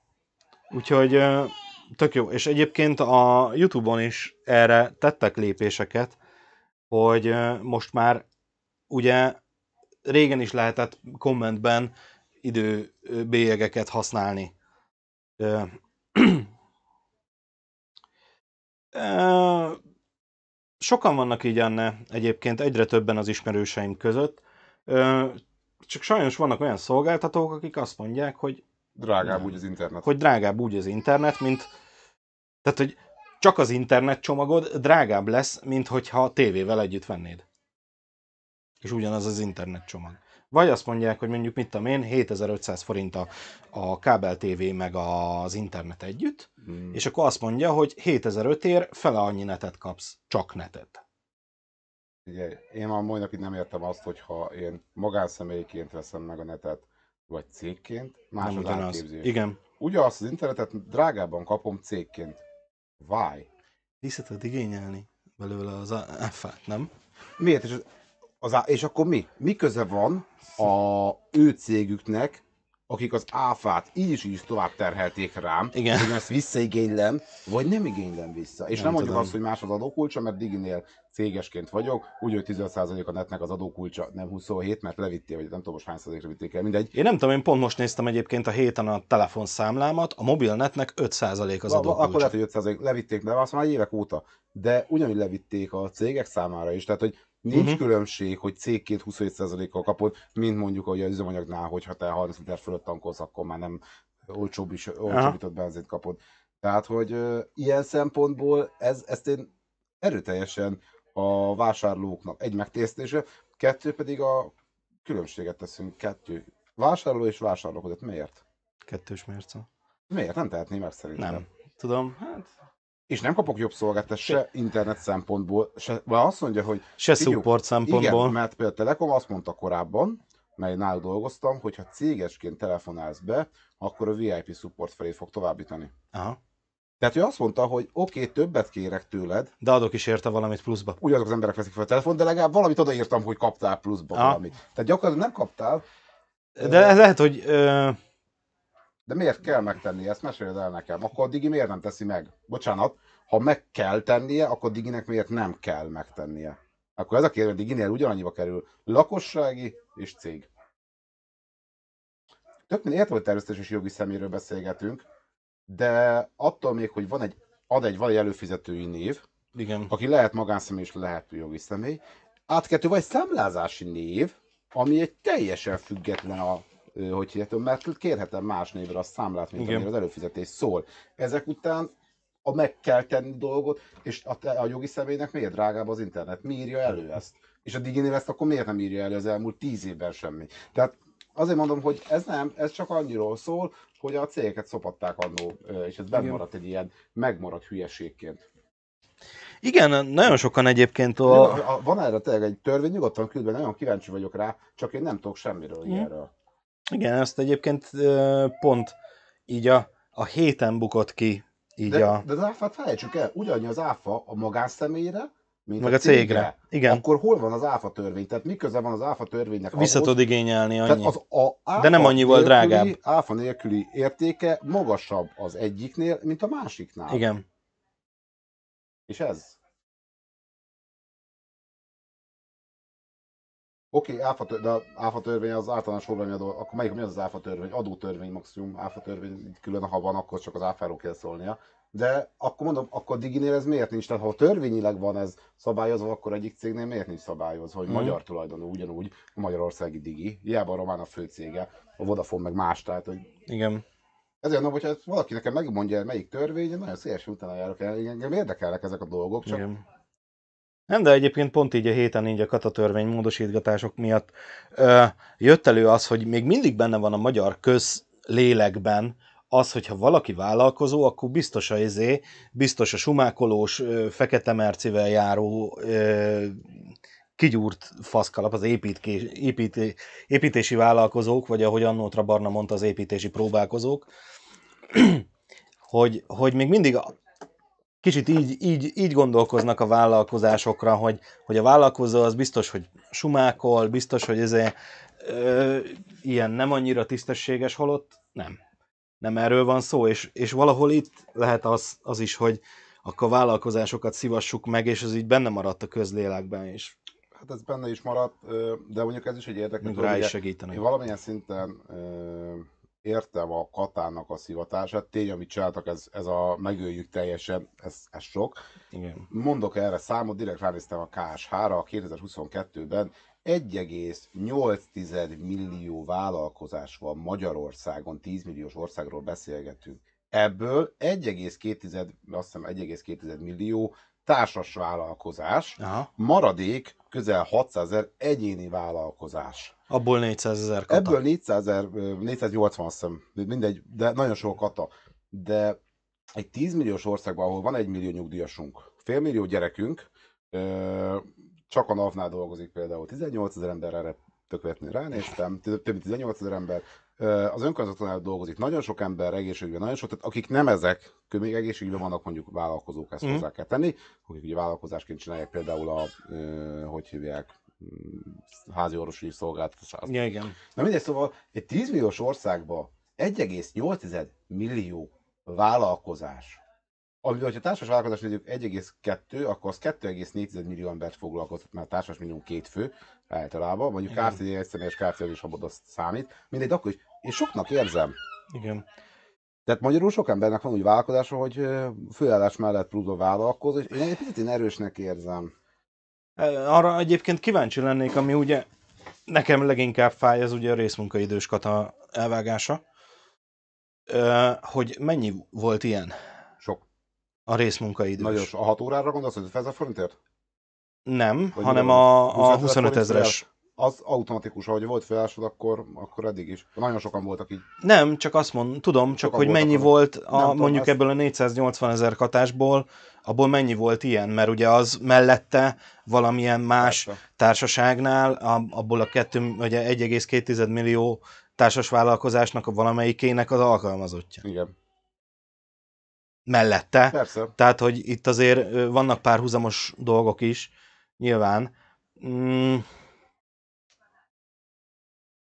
C: Úgyhogy tök jó. És egyébként a Youtube-on is erre tettek lépéseket, hogy most már ugye régen is lehetett kommentben időbélyegeket használni. Sokan vannak így enne egyébként, egyre többen az ismerőseim között. Csak sajnos vannak olyan szolgáltatók, akik azt mondják, hogy
B: Drágább úgy az internet.
C: hogy drágább úgy az internet, mint... Tehát, hogy csak az internet csomagod drágább lesz, mint hogyha a tévével együtt vennéd. És ugyanaz az internet csomag. Vagy azt mondják, hogy mondjuk mit tudom én, 7500 forint a, a kábel TV meg az internet együtt,
B: Mm.
C: és akkor azt mondja, hogy 7005 ér, fele annyi netet kapsz, csak netet.
B: Ugye, én már mai napig nem értem azt, hogyha én magánszemélyként veszem meg a netet, vagy cégként, más
C: Nem
B: az
C: ugyanaz.
B: árképzés.
C: Igen.
B: Ugyanazt az internetet drágábban kapom cégként. Why?
C: Vissza tudod igényelni belőle az áfát, nem?
B: Miért? És, az, á- és akkor mi? Mi köze van a ő cégüknek, akik az áfát így is így is tovább terhelték rám,
C: Igen.
B: hogy ezt visszaigénylem, vagy nem igénylem vissza. És nem,
C: Nem
B: mondjuk azt, hogy más az adókulcsa, mert Diginél cégesként vagyok, úgy, hogy 15% a netnek az adókulcsa, nem 27, mert levittél, vagy nem tudom most hány százalékra vitték el, mindegy.
C: Én nem tudom, én pont most néztem egyébként a héten a telefonszámlámat, a mobilnetnek 5% az
B: va- Akkor lehet,
C: adókulcsa.
B: hogy 5% levitték, de azt már évek óta. De ugyanúgy levitték a cégek számára is. Tehát, hogy nincs uh-huh. különbség, hogy cégként 27%-kal kapod, mint mondjuk hogy az üzemanyagnál, hogyha te 30 liter fölött tankolsz, akkor már nem olcsóbb is, olcsóbbított benzint kapod. Tehát, hogy ö, ilyen szempontból ez, ezt én erőteljesen a vásárlóknak egy megtésztése, kettő pedig a különbséget teszünk, kettő. Vásárló és vásárló között. Miért?
C: Kettős mérce.
B: Miért? Nem tehetné meg szerintem.
C: Nem. Tudom, hát
B: És nem kapok jobb szolgáltatást se internet szempontból, se, vagy azt mondja, hogy
C: se
B: Figyelj,
C: support szempontból.
B: igen, mert például a Telekom azt mondta korábban, mely náluk dolgoztam, hogy ha cégesként telefonálsz be, akkor a VIP support felé fog továbbítani.
C: Aha.
B: Tehát ő azt mondta, hogy oké, okay, többet kérek tőled,
C: De adok is érte valamit pluszba.
B: ugyanazok az emberek veszik fel a telefon, de legalább valamit odaírtam, hogy kaptál pluszba
C: Aha.
B: valamit. Tehát gyakorlatilag nem kaptál,
C: De ez lehet, hogy ö,
B: de miért kell megtenni ezt? Meséld el nekem. Akkor a Digi miért nem teszi meg? Bocsánat, ha meg kell tennie, akkor Diginek miért nem kell megtennie? Akkor ez a kérdés, Diginél ugyanannyiba kerül lakossági és cég. Tök mind értem, hogy természetes és jogi szeméről beszélgetünk, de attól még, hogy van egy, ad egy, van egy előfizetői név,
C: igen.
B: aki lehet magánszemély és lehet jogi személy, átkettő vagy számlázási név, ami egy teljesen független a hogy hihetem, mert kérhetem más névre a számlát, mint amire az előfizetés szól. Ezek után a meg kell tenni dolgot, és a, te- a jogi személynek miért drágább az internet? Mi írja elő ezt? És a Diginél ezt akkor miért nem írja elő az elmúlt tíz évben semmi? Tehát azért mondom, hogy ez nem, ez csak annyiról szól, hogy a cégeket szopatták annó, és ez benn
C: Igen.
B: maradt egy ilyen megmaradt hülyeségként.
C: Igen, nagyon sokan egyébként
B: A...
C: a...
B: Van erre tényleg egy törvény, nyugodtan küldve, nagyon kíváncsi vagyok rá, csak én nem tudok semmiről
C: Mhm.
B: ilyenről.
C: Igen, ezt egyébként pont így a, a héten bukott ki így
B: De,
C: a...
B: de az áfát felejtsük el, ugyannyi az áfa a magánszemélyre, mint
C: Meg
B: a
C: a cégre. Igen.
B: Akkor hol van az áfa törvény? Tehát mi köze van az áfa törvénynek
C: Vissza tud igényelni
B: tehát
C: annyi.
B: az a áfa
C: De nem annyival
B: nélküli-
C: drágább.
B: Áfa nélküli értéke magasabb az egyiknél, mint a másiknál.
C: Igen.
B: És ez? Oké, okay, áfa, tör- de áfa törvény az általános forgalmi akkor melyik mi az az áfa törvény? Adótörvény maximum, áfa törvény külön, ha van, akkor csak az áfáról kell szólnia. De akkor mondom, akkor Diginél ez miért nincs? Tehát ha törvényileg van ez szabályozva, akkor egyik cégnél miért nincs szabályozva, hogy
C: Mhm.
B: magyar tulajdonú ugyanúgy a magyarországi Digi, hiába a román a főcége, a Vodafone meg más, tehát hogy
C: Igen.
B: Ezért mondom, hogyha valaki nekem megmondja, melyik törvény, én nagyon szívesen utána járok el. Engem érdekelnek ezek a dolgok, csak
C: Igen. Nem, de egyébként pont így a héten így a katatörvény módosítgatások miatt ö, jött elő az, hogy még mindig benne van a magyar közlélekben az, hogyha valaki vállalkozó, akkor biztos a izé, biztos a sumákolós, fekete mercivel járó kigyúrt faszkalap, az építkés, építé, építési vállalkozók, vagy ahogy annótra Barna mondta, az építési próbálkozók, hogy, hogy még mindig a- kicsit így, így, így gondolkoznak a vállalkozásokra, hogy, hogy a vállalkozó az biztos, hogy sumákol, biztos, hogy ez ö, ilyen nem annyira tisztességes, holott nem. Nem erről van szó, és, és valahol itt lehet az, az is, hogy akkor vállalkozásokat szivassuk meg, és ez így benne maradt a közlélekben, és
B: hát ez benne is maradt, de mondjuk ez is egy érdekes dolog,
C: rá is
B: ugye
C: segítenek.
B: Én valamilyen szinten értem a katának a szivatását, tény, amit csináltak, ez, ez a megöljük teljesen, ez, ez sok.
C: Igen.
B: Mondok erre számot, direkt ránéztem a KSH-ra, 2022-ben 1,8 millió vállalkozás van Magyarországon, 10 milliós országról beszélgetünk. Ebből 1,2, azt hiszem 1,2 millió társas vállalkozás,
C: Aha.
B: maradék közel 600 ezer egyéni vállalkozás.
C: Abból 400 ezer kata.
B: Ebből 400 ezer, 480 azt hiszem, mindegy, de nagyon sok kata. De egy 10 milliós országban, ahol van egy millió nyugdíjasunk, fél millió gyerekünk, csak a NAV-nál dolgozik például 18 ezer ember, erre tökéletlenül ránéztem, több mint 18 ezer ember, az önkormányzatnál dolgozik nagyon sok ember, egészségügyben nagyon sok, tehát akik nem ezek, még egészségügyben vannak mondjuk vállalkozók, ezt
C: Mhm.
B: hozzá kell tenni, akik ugye vállalkozásként csinálják például a, hogy hívják, mm, házi orvosi szolgáltatást,
C: Ja, igen.
B: Na mindegy, szóval egy 10 milliós országban 1,8 millió vállalkozás, ami, hogyha társas vállalkozás nézzük 1,2, akkor az 2,4 millió embert foglalkoztat, mert társas minimum két fő általában, mondjuk. Kft. egy személyes Kft. is abban azt számít, mindegy, akkor is, én soknak érzem.
C: Igen.
B: Tehát magyarul sok embernek van úgy vállalkozása, hogy főállás mellett pluszba vállalkoz, és én egy picit én erősnek érzem.
C: Arra egyébként kíváncsi lennék, ami ugye nekem leginkább fáj, ez ugye a részmunkaidős kata elvágása, hogy mennyi volt ilyen. A részmunkaidős?
B: Nagyon. A 6 órára gondolsz, hogy 5000 forintért?
C: Nem,
B: Vagy
C: hanem a, a
B: 25
C: 25 ezeres.
B: az automatikus, ahogy volt felállásod, akkor, akkor eddig is. Nagyon sokan voltak így.
C: Nem, csak azt mondom, tudom, csak
B: Sokan
C: hogy mennyi
B: azok.
C: volt a,
B: tudom,
C: mondjuk
B: ezt-
C: ebből a 480 ezer katásból, abból mennyi volt ilyen, mert ugye az mellette valamilyen más
B: Persze.
C: társaságnál, a- abból a kettő, ugye 1,2 millió társas vállalkozásnak a valamelyikének az alkalmazottja.
B: Igen.
C: Mellette.
B: Persze.
C: Tehát, hogy itt azért vannak párhuzamos dolgok is, nyilván. Mm,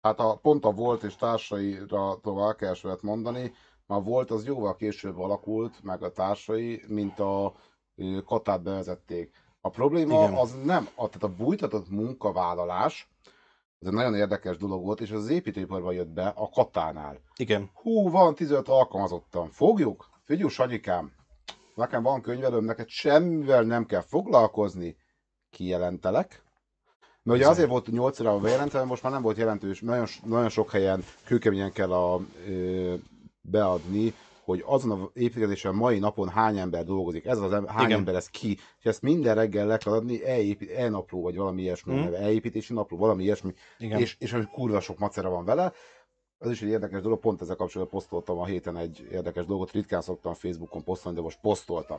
B: Hát a pont a volt és társaira tovább sokat mondani, már volt az jóval később alakult, meg a társai, mint a katát bevezették. A probléma
C: Igen.
B: az nem, a, tehát a bújtatott munkavállalás, ez egy nagyon érdekes dolog volt, és az építőiparban jött be a katánál.
C: igen.
B: Hú, van 15 alkalmazottam. Fogjuk? Figyelj, Sanyikám, nekem van könyvelőm, neked semmivel nem kell foglalkozni. Kijelentelek. Mert ugye azért volt 8 órában bejelentve, most már nem volt jelentős, nagyon, nagyon sok helyen kőkeményen kell a, ö, beadni, hogy azon az építkezésen mai napon hány ember dolgozik, ez az em- hány
C: Igen.
B: ember ez ki, és ezt minden reggel le kell adni, e-épít, e-napló, vagy valami ilyesmi, mm. e-építési napló, valami ilyesmi,
C: Igen.
B: és, és kurva sok macera van vele. Az is egy érdekes dolog, pont ezzel kapcsolatban posztoltam a héten egy érdekes dolgot, ritkán szoktam Facebookon posztolni, de most posztoltam.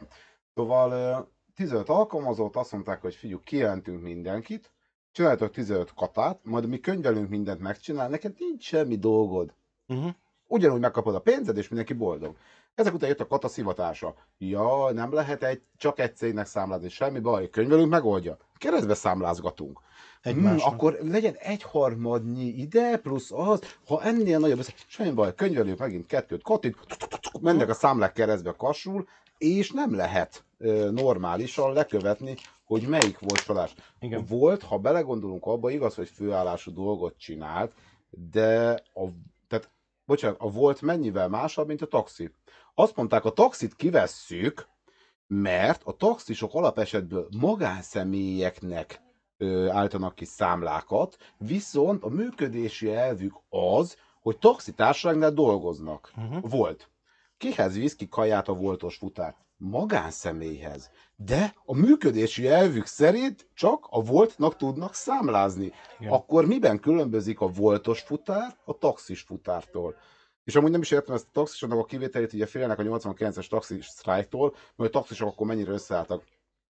B: Szóval ö, 15 alkalmazott, azt mondták, hogy figyelj, kijelentünk mindenkit, csináltok 15 katát, majd mi könyvelünk mindent megcsinál, neked nincs semmi dolgod.
C: Uh-huh.
B: Ugyanúgy megkapod a pénzed, és mindenki boldog. Ezek után jött a kata szivatása. Ja, nem lehet egy, csak egy cégnek számlázni, semmi baj, könyvelünk megoldja. Keresztbe számlázgatunk. Hmm,
C: Egymásnak.
B: akkor legyen egy harmadnyi ide, plusz az, ha ennél nagyobb, össze- semmi baj, könyvelők megint kettőt katit, mennek a számlák keresztbe kassul, és nem lehet ö, normálisan lekövetni, hogy melyik volt csalás.
C: Igen.
B: Volt, ha belegondolunk abba, igaz, hogy főállású dolgot csinált, de a, tehát, bocsánat, a volt mennyivel másabb, mint a taxi. Azt mondták, a taxit kivesszük, mert a taxisok alapesetből magánszemélyeknek ö, állítanak ki számlákat, viszont a működési elvük az, hogy taxitársaságnál dolgoznak.
C: Uh-huh.
B: Volt. Kihez visz ki kaját a voltos futár? Magánszemélyhez. De a működési elvük szerint csak a voltnak tudnak számlázni.
C: Igen.
B: Akkor miben különbözik a voltos futár a taxis futártól? És amúgy nem is értem ezt a taxisoknak a kivételét, ugye félnek a 89-es taxis sztrájktól, mert a taxisok akkor mennyire összeálltak.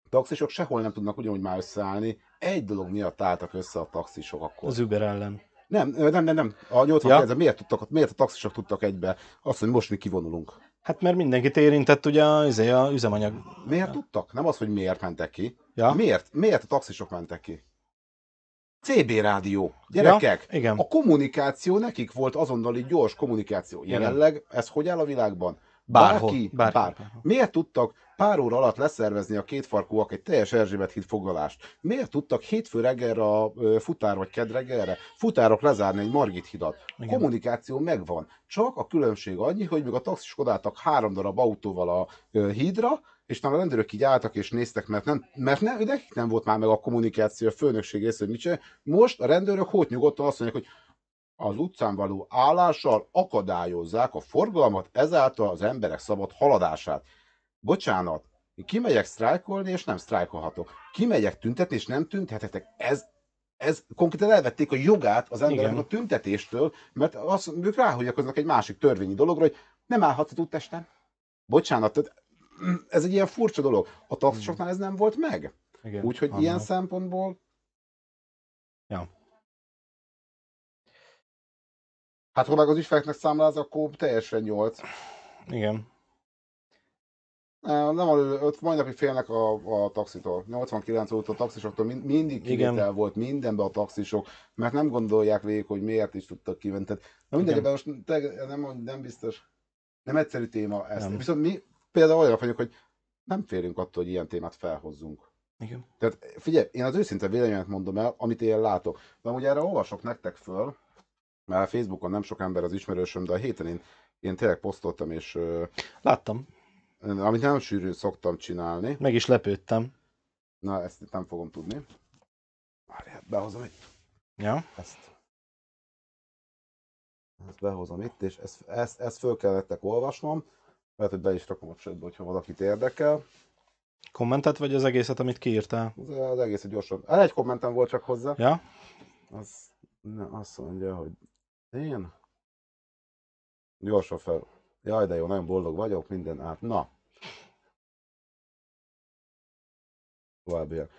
B: A taxisok sehol nem tudnak ugyanúgy már összeállni. Egy dolog miatt álltak össze a taxisok akkor.
C: Az Uber ellen.
B: Nem, nem, nem, nem. A 89 ja. miért, tudtak, miért a taxisok tudtak egybe? Azt, hogy most mi kivonulunk.
C: Hát mert mindenkit érintett ugye a, izé, a üzemanyag.
B: Miért tudtak? Nem az, hogy miért mentek ki.
C: Ja?
B: Miért? Miért a taxisok mentek ki? CB rádió. Gyerekek,
C: Ja, igen.
B: a kommunikáció nekik volt azonnali gyors kommunikáció. Jelenleg ez hogy áll a világban?
C: Bárhol,
B: Bárki,
C: bárki,
B: bár.
C: bárhol.
B: Miért tudtak pár óra alatt leszervezni a kétfarkúak egy teljes Erzsébet híd foglalást? Miért tudtak hétfő reggelre a futár vagy kedd reggelre futárok lezárni egy Margit hidat?
C: Igen.
B: Kommunikáció megvan. Csak a különbség annyi, hogy még a taxisok odálltak három darab autóval a hídra, és talán a rendőrök így álltak és néztek, mert, nem, mert ne, nekik nem volt már meg a kommunikáció, a főnökség része, hogy mit csinál. Most a rendőrök hót nyugodtan azt mondják, hogy az utcán való állással akadályozzák a forgalmat, ezáltal az emberek szabad haladását. Bocsánat, én kimegyek sztrájkolni, és nem sztrájkolhatok. Kimegyek tüntetni, és nem tüntethetek. Ez, ez konkrétan elvették a jogát az embereknek a tüntetéstől, mert azt, ők ráhagyjakoznak egy másik törvényi dologra, hogy nem állhatsz az úttesten. Bocsánat, ez egy ilyen furcsa dolog. A taxisoknál ez nem volt meg. Úgyhogy ilyen szempontból...
C: Ja.
B: Hát ha meg az ügyfeleknek számláz, akkor teljesen nyolc.
C: Igen.
B: Nem, ott mai napig félnek a, a taxitól. 89 óta a taxisoktól mind, mindig kivétel volt mindenben a taxisok, mert nem gondolják végig, hogy miért is tudtak kivenni. Tehát, na mindegy, ebben most te, nem, nem biztos. Nem egyszerű téma ez.
C: Nem.
B: Viszont mi például olyanok vagyunk, hogy nem félünk attól, hogy ilyen témát felhozzunk.
C: Igen.
B: Tehát figyelj, én az őszinte véleményet mondom el, amit én látok. De amúgy erre olvasok nektek föl, mert Facebookon nem sok ember az ismerősöm, de a héten én, én tényleg posztoltam, és
C: Láttam.
B: amit nem sűrűn szoktam csinálni.
C: Meg is lepődtem.
B: Na, ezt nem fogom tudni. Várjál, behozom itt.
C: Ja.
B: Ezt. Ezt behozom itt, és ezt, ezt, ezt föl kell nektek olvasnom. Lehet, hogy be is rakom a csödbe, hogyha valakit érdekel.
C: Kommentet vagy az egészet, amit kiírtál?
B: Az, az egész gyorsan. Hát Egy kommentem volt csak hozzá.
C: Ja?
B: Az, ne, azt mondja, hogy én gyorsan fel. Jaj, de jó, nagyon boldog vagyok, minden át. Na. Továbbiak.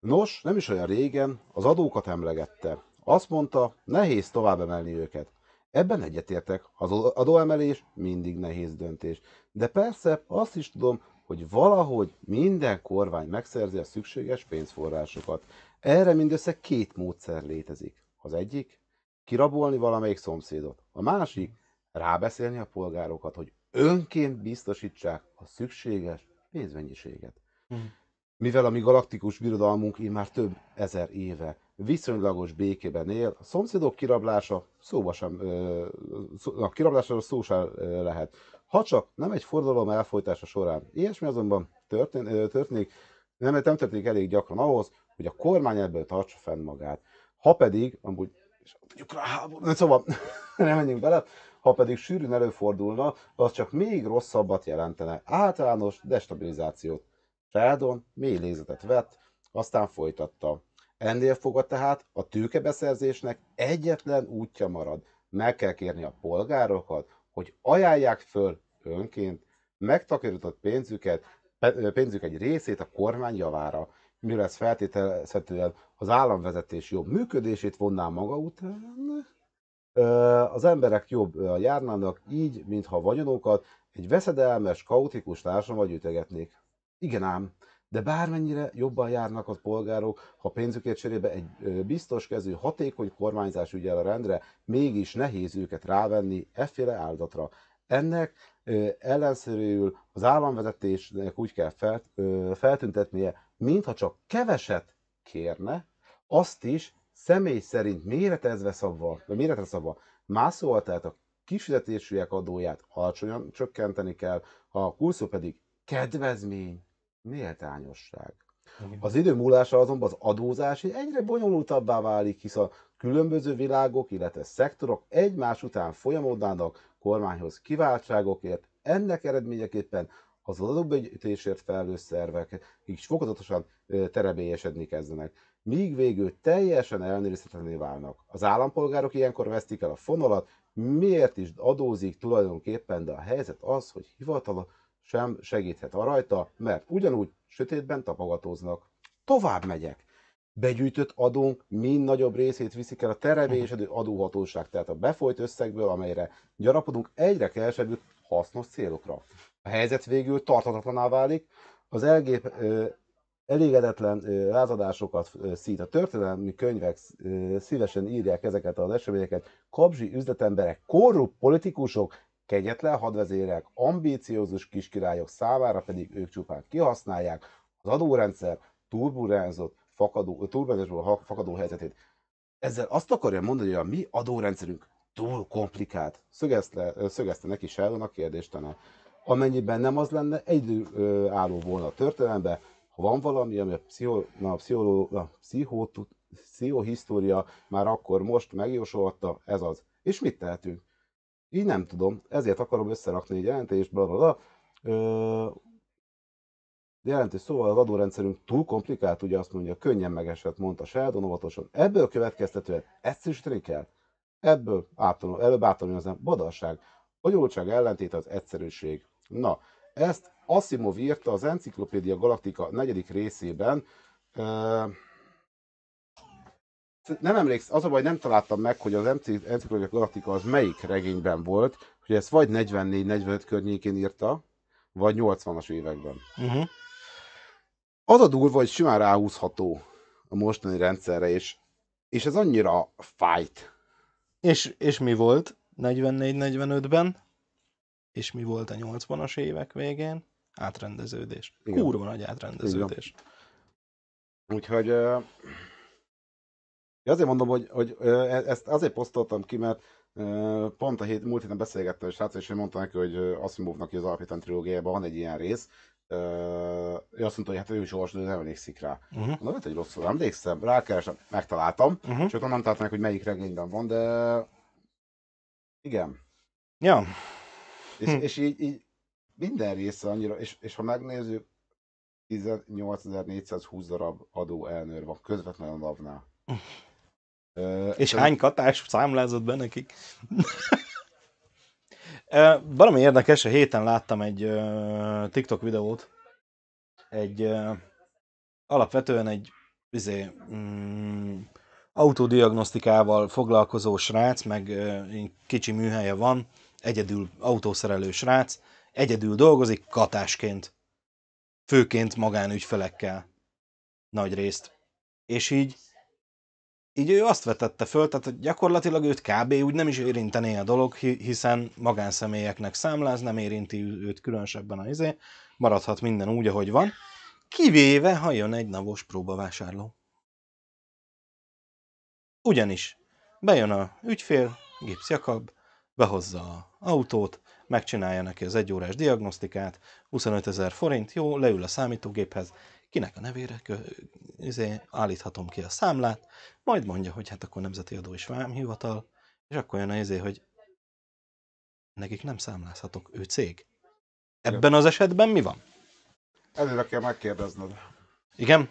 B: Nos, nem is olyan régen az adókat emlegette. Azt mondta, nehéz tovább emelni őket. Ebben egyetértek, az adóemelés mindig nehéz döntés. De persze azt is tudom, hogy valahogy minden kormány megszerzi a szükséges pénzforrásokat. Erre mindössze két módszer létezik. Az egyik, kirabolni valamelyik szomszédot. A másik, rábeszélni a polgárokat, hogy önként biztosítsák a szükséges pénzmennyiséget.
C: Mhm.
B: Mivel a mi galaktikus birodalmunk így már több ezer éve viszonylagos békében él, a szomszédok kirablása szóba sem, a kirablásáról szó sem lehet. Ha csak nem egy forradalom elfolytása során. Ilyesmi azonban történ, történik, nem, nem történik elég gyakran ahhoz, hogy a kormány ebből tartsa fenn magát. Ha pedig, amúgy, és tudjuk rá háború, szóval nem menjünk bele, ha pedig sűrűn előfordulna, az csak még rosszabbat jelentene. Általános destabilizációt. Sheldon mély lézetet vett, aztán folytatta. Ennél fogva tehát a tőkebeszerzésnek egyetlen útja marad. Meg kell kérni a polgárokat, hogy ajánlják föl önként megtakarított pénzüket, pénzük egy részét a kormány javára. Mi lesz feltételezhetően az államvezetés jobb működését vonná maga után, az emberek jobb járnának így, mintha vagyonokat egy veszedelmes, kaotikus társadalomba gyűjtögetnék. Igen ám, de bármennyire jobban járnak az polgárok, ha pénzükért cserébe egy biztos kezű, hatékony kormányzás ügyel a rendre, mégis nehéz őket rávenni efféle áldatra. Ennek ellenszerűül az államvezetésnek úgy kell fel, ö, feltüntetnie, mintha csak keveset kérne, azt is személy szerint méretezve szabva, vagy méretre szabva, más szóval tehát a kifizetésűek adóját alacsonyan csökkenteni kell, a kulszó pedig kedvezmény, méltányosság. Az idő múlása azonban az adózás egyre bonyolultabbá válik, hisz a különböző világok, illetve szektorok egymás után folyamodnának kormányhoz kiváltságokért, ennek eredményeképpen az adóbegyűjtésért felelős szervek így fokozatosan terebélyesedni kezdenek, míg végül teljesen elnézhetetlené válnak. Az állampolgárok ilyenkor vesztik el a fonalat, miért is adózik tulajdonképpen, de a helyzet az, hogy hivatala sem segíthet a rajta, mert ugyanúgy sötétben tapogatóznak. Tovább megyek. Begyűjtött adónk mind nagyobb részét viszik el a terebélyesedő adóhatóság, tehát a befolyt összegből, amelyre gyarapodunk, egyre kevesebb hasznos célokra. A helyzet végül tartatatlaná válik, az elgép elégedetlen lázadásokat szít. A történelmi könyvek szívesen írják ezeket az eseményeket. Kapzsi üzletemberek, korrupt politikusok, kegyetlen hadvezérek, ambíciózus kiskirályok számára pedig ők csupán kihasználják az adórendszer turbulenzott, fakadó, turbulenzusból fakadó helyzetét. Ezzel azt akarja mondani, hogy a mi adórendszerünk túl komplikált. Szögezte, neki Sheldon a kérdéstene. Amennyiben nem az lenne, egyedül álló volna a történelemben, ha van valami, ami a, pszicho, a, pszicho, a pszicho, pszichohisztória már akkor most megjósolta, ez az. És mit tehetünk? Így nem tudom, ezért akarom összerakni egy jelentést, bla bla bla. Ö, jelentés szóval az adórendszerünk túl komplikált, ugye azt mondja, könnyen megesett, mondta Sheldon óvatosan. Ebből következtetően egyszerűsíteni kell. Ebből általán, előbb általán az badalság. Bonyolultság ellentét az egyszerűség. Na, ezt Asimov írta az Encyclopedia Galactica negyedik részében. Ö, nem emlékszem, az a baj, nem találtam meg, hogy az Encyclopedia Galactica az melyik regényben volt, hogy ezt vagy 44-45 környékén írta, vagy 80-as években.
C: Uh-huh.
B: Az a durva, hogy simán ráhúzható a mostani rendszerre, és, és ez annyira fájt.
C: És, és mi volt 44-45-ben? És mi volt a 80-as évek végén? Átrendeződés.
B: Igen.
C: Kurva nagy átrendeződés.
B: Úgyhogy azért mondom, hogy, hogy e- ezt azért posztoltam ki, mert pont a hét, múlt héten beszélgettem a srác, és ő mondta neki, hogy Asimovnak az Alapítani trilógiában van egy ilyen rész, ő azt mondta, hogy hát ő is olvasott, de nem emlékszik rá.
C: Uh-huh.
B: Na, lehet, hogy rosszul emlékszem, rákeresem, megtaláltam,
C: Uh-huh.
B: csak nem találtam meg, hogy melyik regényben van, de igen.
C: Ja,
B: És,
C: Hm.
B: és így, így minden része annyira, és, és ha megnézzük, 18.420 darab adó elnőr van közvetlenül a lavnál. Ö,
C: és hány katás számlázott be nekik? Ö, Valami érdekes, a héten láttam egy ö, TikTok videót, egy ö, alapvetően egy izé, mm, autódiagnosztikával foglalkozó srác, meg így kicsi műhelye van, egyedül autószerelő srác, egyedül dolgozik katásként, főként magánügyfelekkel nagy részt. És így így ő azt vetette föl, tehát gyakorlatilag őt kb. úgy nem is érintené a dolog, hi- hiszen magánszemélyeknek számláz, nem érinti őt különösebben a izé, maradhat minden úgy, ahogy van, kivéve, ha jön egy navos próbavásárló. Ugyanis bejön a ügyfél, Gips Jakab, behozza a autót, megcsinálja neki az egyórás diagnosztikát, 25 ezer forint, jó, leül a számítógéphez, kinek a nevére kö, izé, állíthatom ki a számlát, majd mondja, hogy hát akkor Nemzeti Adó és Vámhivatal, és akkor jön a izé, hogy nekik nem számlázhatok, ő cég. Ebben az esetben mi van?
B: Előre kell megkérdezned.
C: Igen?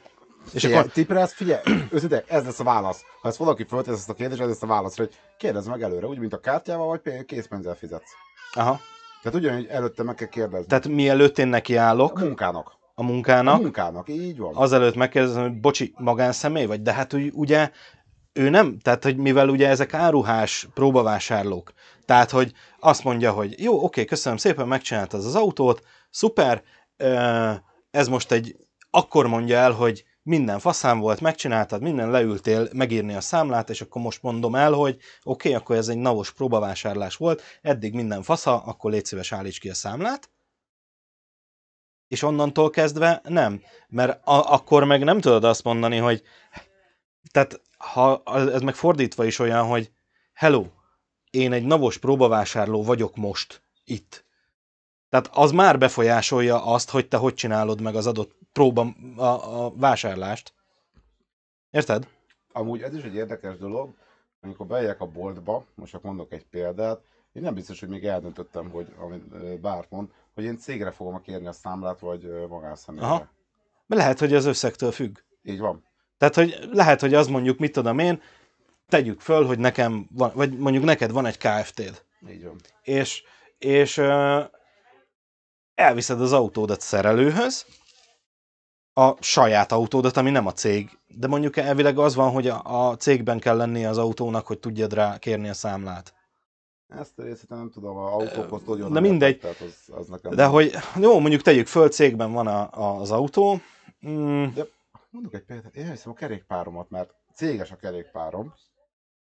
C: És
B: Figyelj,
C: akkor,
B: Tipre, ezt figyelj, őszintén, ez lesz a válasz. Ha ezt valaki föltesz ezt a kérdést, ez lesz a válasz, hogy kérdezz meg előre, úgy, mint a kártyával, vagy pé- készpénzzel fizetsz.
C: aha,
B: Tehát ugyanúgy előtte meg kell kérdezni.
C: tehát mielőtt én
B: a
C: nekiállok
B: munkának.
C: A
B: A
C: munkának,
B: munkának, így van.
C: azelőtt megkérdezem, hogy bocsi, magánszemély vagy, de hát úgy, ugye ő nem, tehát hogy mivel ugye ezek áruhás próbavásárlók, tehát hogy azt mondja, hogy jó, oké, köszönöm szépen, megcsináltad az autót, szuper, ez most egy, akkor mondja el, hogy minden faszám volt, megcsináltad, minden leültél megírni a számlát, és akkor most mondom el, hogy oké, akkor ez egy navos próbavásárlás volt, eddig minden fasza, akkor légy szíves állíts ki a számlát, és onnantól kezdve nem. Mert a- akkor meg nem tudod azt mondani, hogy tehát ha ez meg fordítva is olyan, hogy hello, én egy navos próbavásárló vagyok most itt. Tehát az már befolyásolja azt, hogy te hogy csinálod meg az adott próba a, a vásárlást. Érted?
B: Amúgy ez is egy érdekes dolog, amikor bejegyek a boltba, most csak mondok egy példát, én nem biztos, hogy még eldöntöttem, hogy amit Bárt mond, hogy én cégre fogom kérni a számlát, vagy magánszemélyre.
C: Lehet, hogy az összegtől függ.
B: Így van.
C: Tehát, hogy lehet, hogy az mondjuk, mit tudom én, tegyük föl, hogy nekem van, vagy mondjuk neked van egy KFT-d,
B: Így van.
C: és, és ö, elviszed az autódat szerelőhöz, a saját autódat, ami nem a cég, de mondjuk elvileg az van, hogy a, a cégben kell lennie az autónak, hogy tudjad rá kérni a számlát.
B: Ezt a részét nem tudom, a autókhoz tudjon.
C: de mindegy.
B: Tehát az, az nekem
C: De hogy, jó, mondjuk tegyük föl, cégben van a, a, az autó, mm,
B: Mondok egy példát, én elhiszem a kerékpáromat, mert céges a kerékpárom,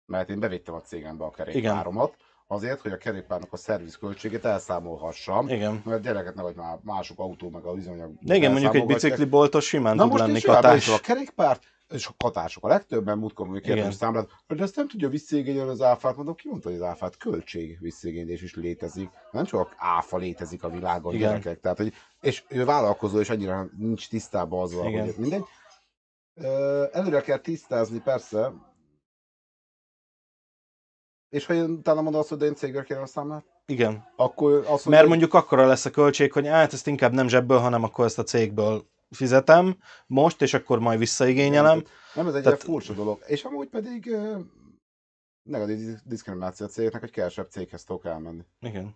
B: mert én bevittem a cégembe a kerékpáromat, azért, hogy a kerékpárnak a szerviz költségét elszámolhassam,
C: igen.
B: mert gyereket nehogy már mások autó, meg a üzemanyag.
C: De igen, mondjuk egy bicikliboltos simán
B: Na
C: tud
B: most
C: lenni katás.
B: a kerékpárt, és a katások a legtöbben múltkor
C: Igen.
B: kérdés számlát, hogy ezt nem tudja visszaigényelni az áfát, mondom, ki mondta, hogy az áfát költség visszaigénylés is létezik. Nem csak áfa létezik a világon,
C: Igen.
B: gyerekek. Tehát, hogy, és ő vállalkozó, és annyira nincs tisztában azzal,
C: Igen.
B: hogy mindegy. Előre kell tisztázni, persze. És ha én utána mondom azt, hogy de én cégre kérem a számlát,
C: Igen.
B: akkor azt mondja,
C: Mert mondjuk akkora lesz a költség, hogy hát ezt inkább nem zsebből, hanem akkor ezt a cégből fizetem most, és akkor majd visszaigényelem.
B: Nem, ez egy
C: Tehát-
B: furcsa dolog. És amúgy pedig ö, negatív diszkrimináció a cégnek, hogy kevesebb céghez tudok elmenni.
C: Igen.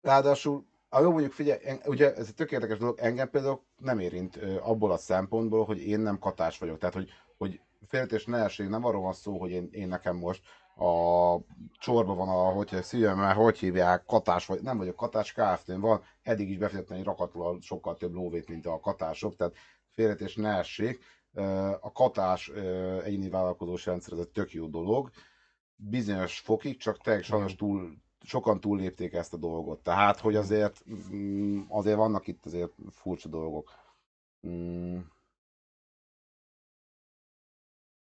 B: Ráadásul, a jó mondjuk figyelj, en- ugye ez egy tök érdekes dolog, engem például nem érint ö, abból a szempontból, hogy én nem katás vagyok. Tehát, hogy, hogy félretés ne essék, nem arról van szó, hogy én, én nekem most a csorba van a, hogy szívem, mert hogy hívják, katás vagy, nem vagyok katás, kft van, eddig is befizettem egy rakatlan sokkal több lóvét, mint a katások, tehát félretés ne essék. A katás egyéni vállalkozós rendszer, ez egy tök jó dolog, bizonyos fokig, csak tényleg sajnos túl, sokan túllépték ezt a dolgot. Tehát, hogy azért, mm, azért vannak itt azért furcsa dolgok. Mm.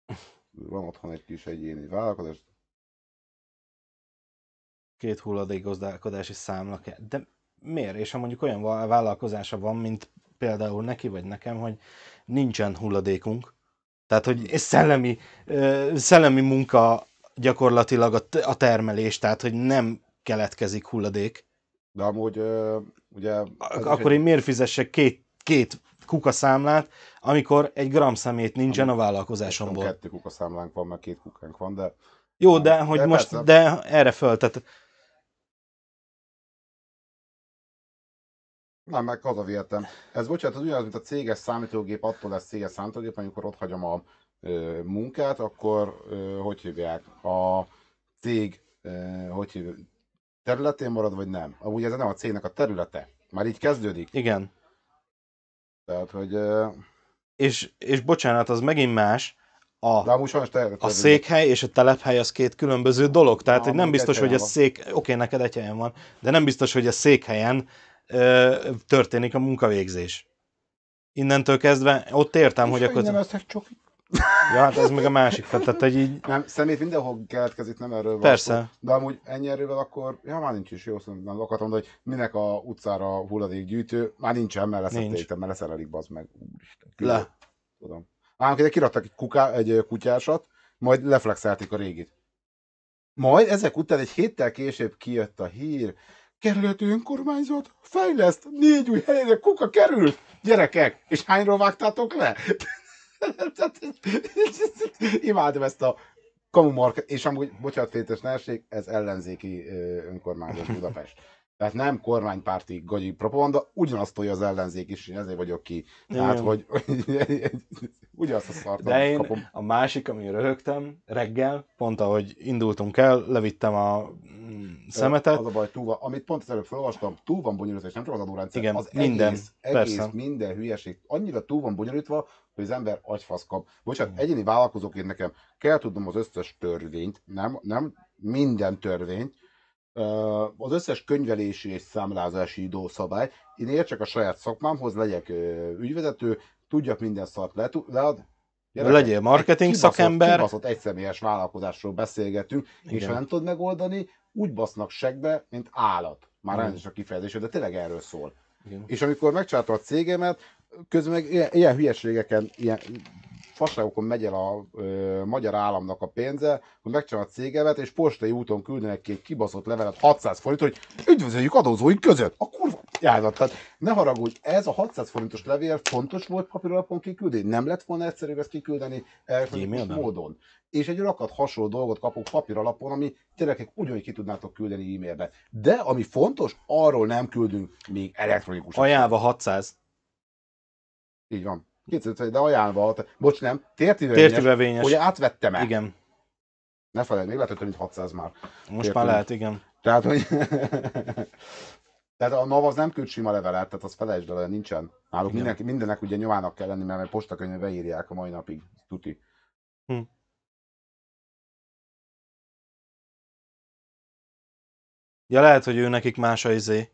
B: Van otthon egy kis egyéni vállalkozás.
C: Két hulladékgazdálkodási számla kell. De miért? És ha mondjuk olyan vá- vállalkozása van, mint például neki vagy nekem, hogy nincsen hulladékunk, tehát hogy szellemi, szellemi munka gyakorlatilag a, termelés, tehát hogy nem keletkezik hulladék,
B: De amúgy, ugye...
C: akkor én miért fizessek két, két kuka számlát, amikor egy gram szemét nincsen a vállalkozásomból.
B: Kettő kuka számlánk van, meg két kukánk van, de
C: Jó, de
B: De
C: hogy most,
B: persze.
C: de erre föl, tehát
B: Nem, meg hazavihetem. Ez bocsánat, az ugyanaz, mint a céges számítógép, attól lesz céges számítógép, amikor ott hagyom a ö, munkát, akkor ö, hogy hívják, a cég, ö, hogy hívják, területén marad, vagy nem? Amúgy ez nem a cégnek a területe. Már így kezdődik.
C: igen.
B: Tehát, hogy... Ö,
C: És, és bocsánat, az megint más, a,
B: de amúgy sajnos te,
C: a székhely és a telephely az két különböző dolog. Tehát, hogy nem biztos, hogy a szék... Oké, neked egy helyen van, de nem biztos, hogy a székhelyen történik a munkavégzés. Innentől kezdve ott értem, hogy akkor...
B: Nem eszek csoki.
C: Ja, hát ez meg a másik fel, tehát hogy így...
B: Nem, szemét mindenhol keletkezik, nem erről van
C: Persze.
B: De amúgy ennyi erővel akkor, ja már nincs is jó, szóval nem akartam hogy minek a utcára hulladékgyűjtő, már nincsen, mert
C: Nincs.
B: leszették, mert leszerelik, bazd meg. Úristen.
C: Le.
B: Tudom. Ám ide kiraktak egy, kuká, egy kutyásat, majd leflexelték a régit. Majd ezek után egy héttel később kijött a hír, kerületi önkormányzat fejleszt, négy új helyre kuka került, gyerekek, és hányról vágtátok le? Imádom ezt a kamu market, és amúgy, bocsánat, Fétes Nerség, ez ellenzéki önkormányzat Budapest. Tehát nem kormánypárti gagyi propaganda, ugyanazt tolja az ellenzék is, én ezért vagyok ki. Tehát, hogy ugyanazt a szart
C: De én
B: kapom.
C: a másik, ami röhögtem reggel, pont ahogy indultunk el, levittem a mm, szemetet,
B: Az a baj, túl van, amit pont az előbb felolvastam, túl van bonyolítva, és nem csak az adórendszer,
C: Igen,
B: az
C: minden,
B: egész, egész
C: persze.
B: minden hülyeség annyira túl van bonyolítva, hogy az ember agyfasz kap. Bocsánat, egyéni vállalkozóként nekem kell tudnom az összes törvényt, nem, nem minden törvényt, az összes könyvelési és számlázási időszabály. Én értsek a saját szakmámhoz, legyek ügyvezető, tudjak minden szart le, lead,
C: Legyél marketing
B: kibaszott-
C: szakember.
B: Kibaszott egyszemélyes vállalkozásról beszélgetünk, és
C: Igen.
B: ha nem tudod megoldani, úgy basznak segbe, mint állat. Már
C: Igen.
B: elnézést a kifejezésre, de tényleg erről szól.
C: Igen.
B: És amikor megcsináltam a cégemet, közben meg ilyen, ilyen hülyeségeken, ilyen fasságokon megy el a ö, magyar államnak a pénze, hogy megcsinál a cégevet, és postai úton küldenek ki egy kibaszott levelet 600 forint, hogy üdvözöljük adózóink között. A kurva jázat. Tehát ne haragudj, ez a 600 forintos levél fontos volt papíralapon kiküldeni? Nem lett volna egyszerűbb ezt kiküldeni elektronikus módon? És egy rakat hasonló dolgot kapok papír alapon, ami gyerekek ugyanúgy ki tudnátok küldeni e-mailbe. De ami fontos, arról nem küldünk még elektronikus.
C: Ajánlva 600.
B: Így van. 250, de ajánlva. Bocs, nem. Tértivevényes,
C: Tértivevényes.
B: hogy átvettem el.
C: Igen.
B: Ne felejtsd, még lehet, hogy több mint 600 már.
C: Most
B: Tértivevényes.
C: már lehet, igen.
B: Tehát, hogy... Tehát a NAV az nem küld sima levelet, tehát az felejtsd el, nincsen. Náluk
C: Igen.
B: mindenki, mindennek ugye nyilvának kell lenni, mert postakönyvbe beírják a mai napig. Tuti.
C: Hm. Ja, lehet, hogy ő nekik más a izé.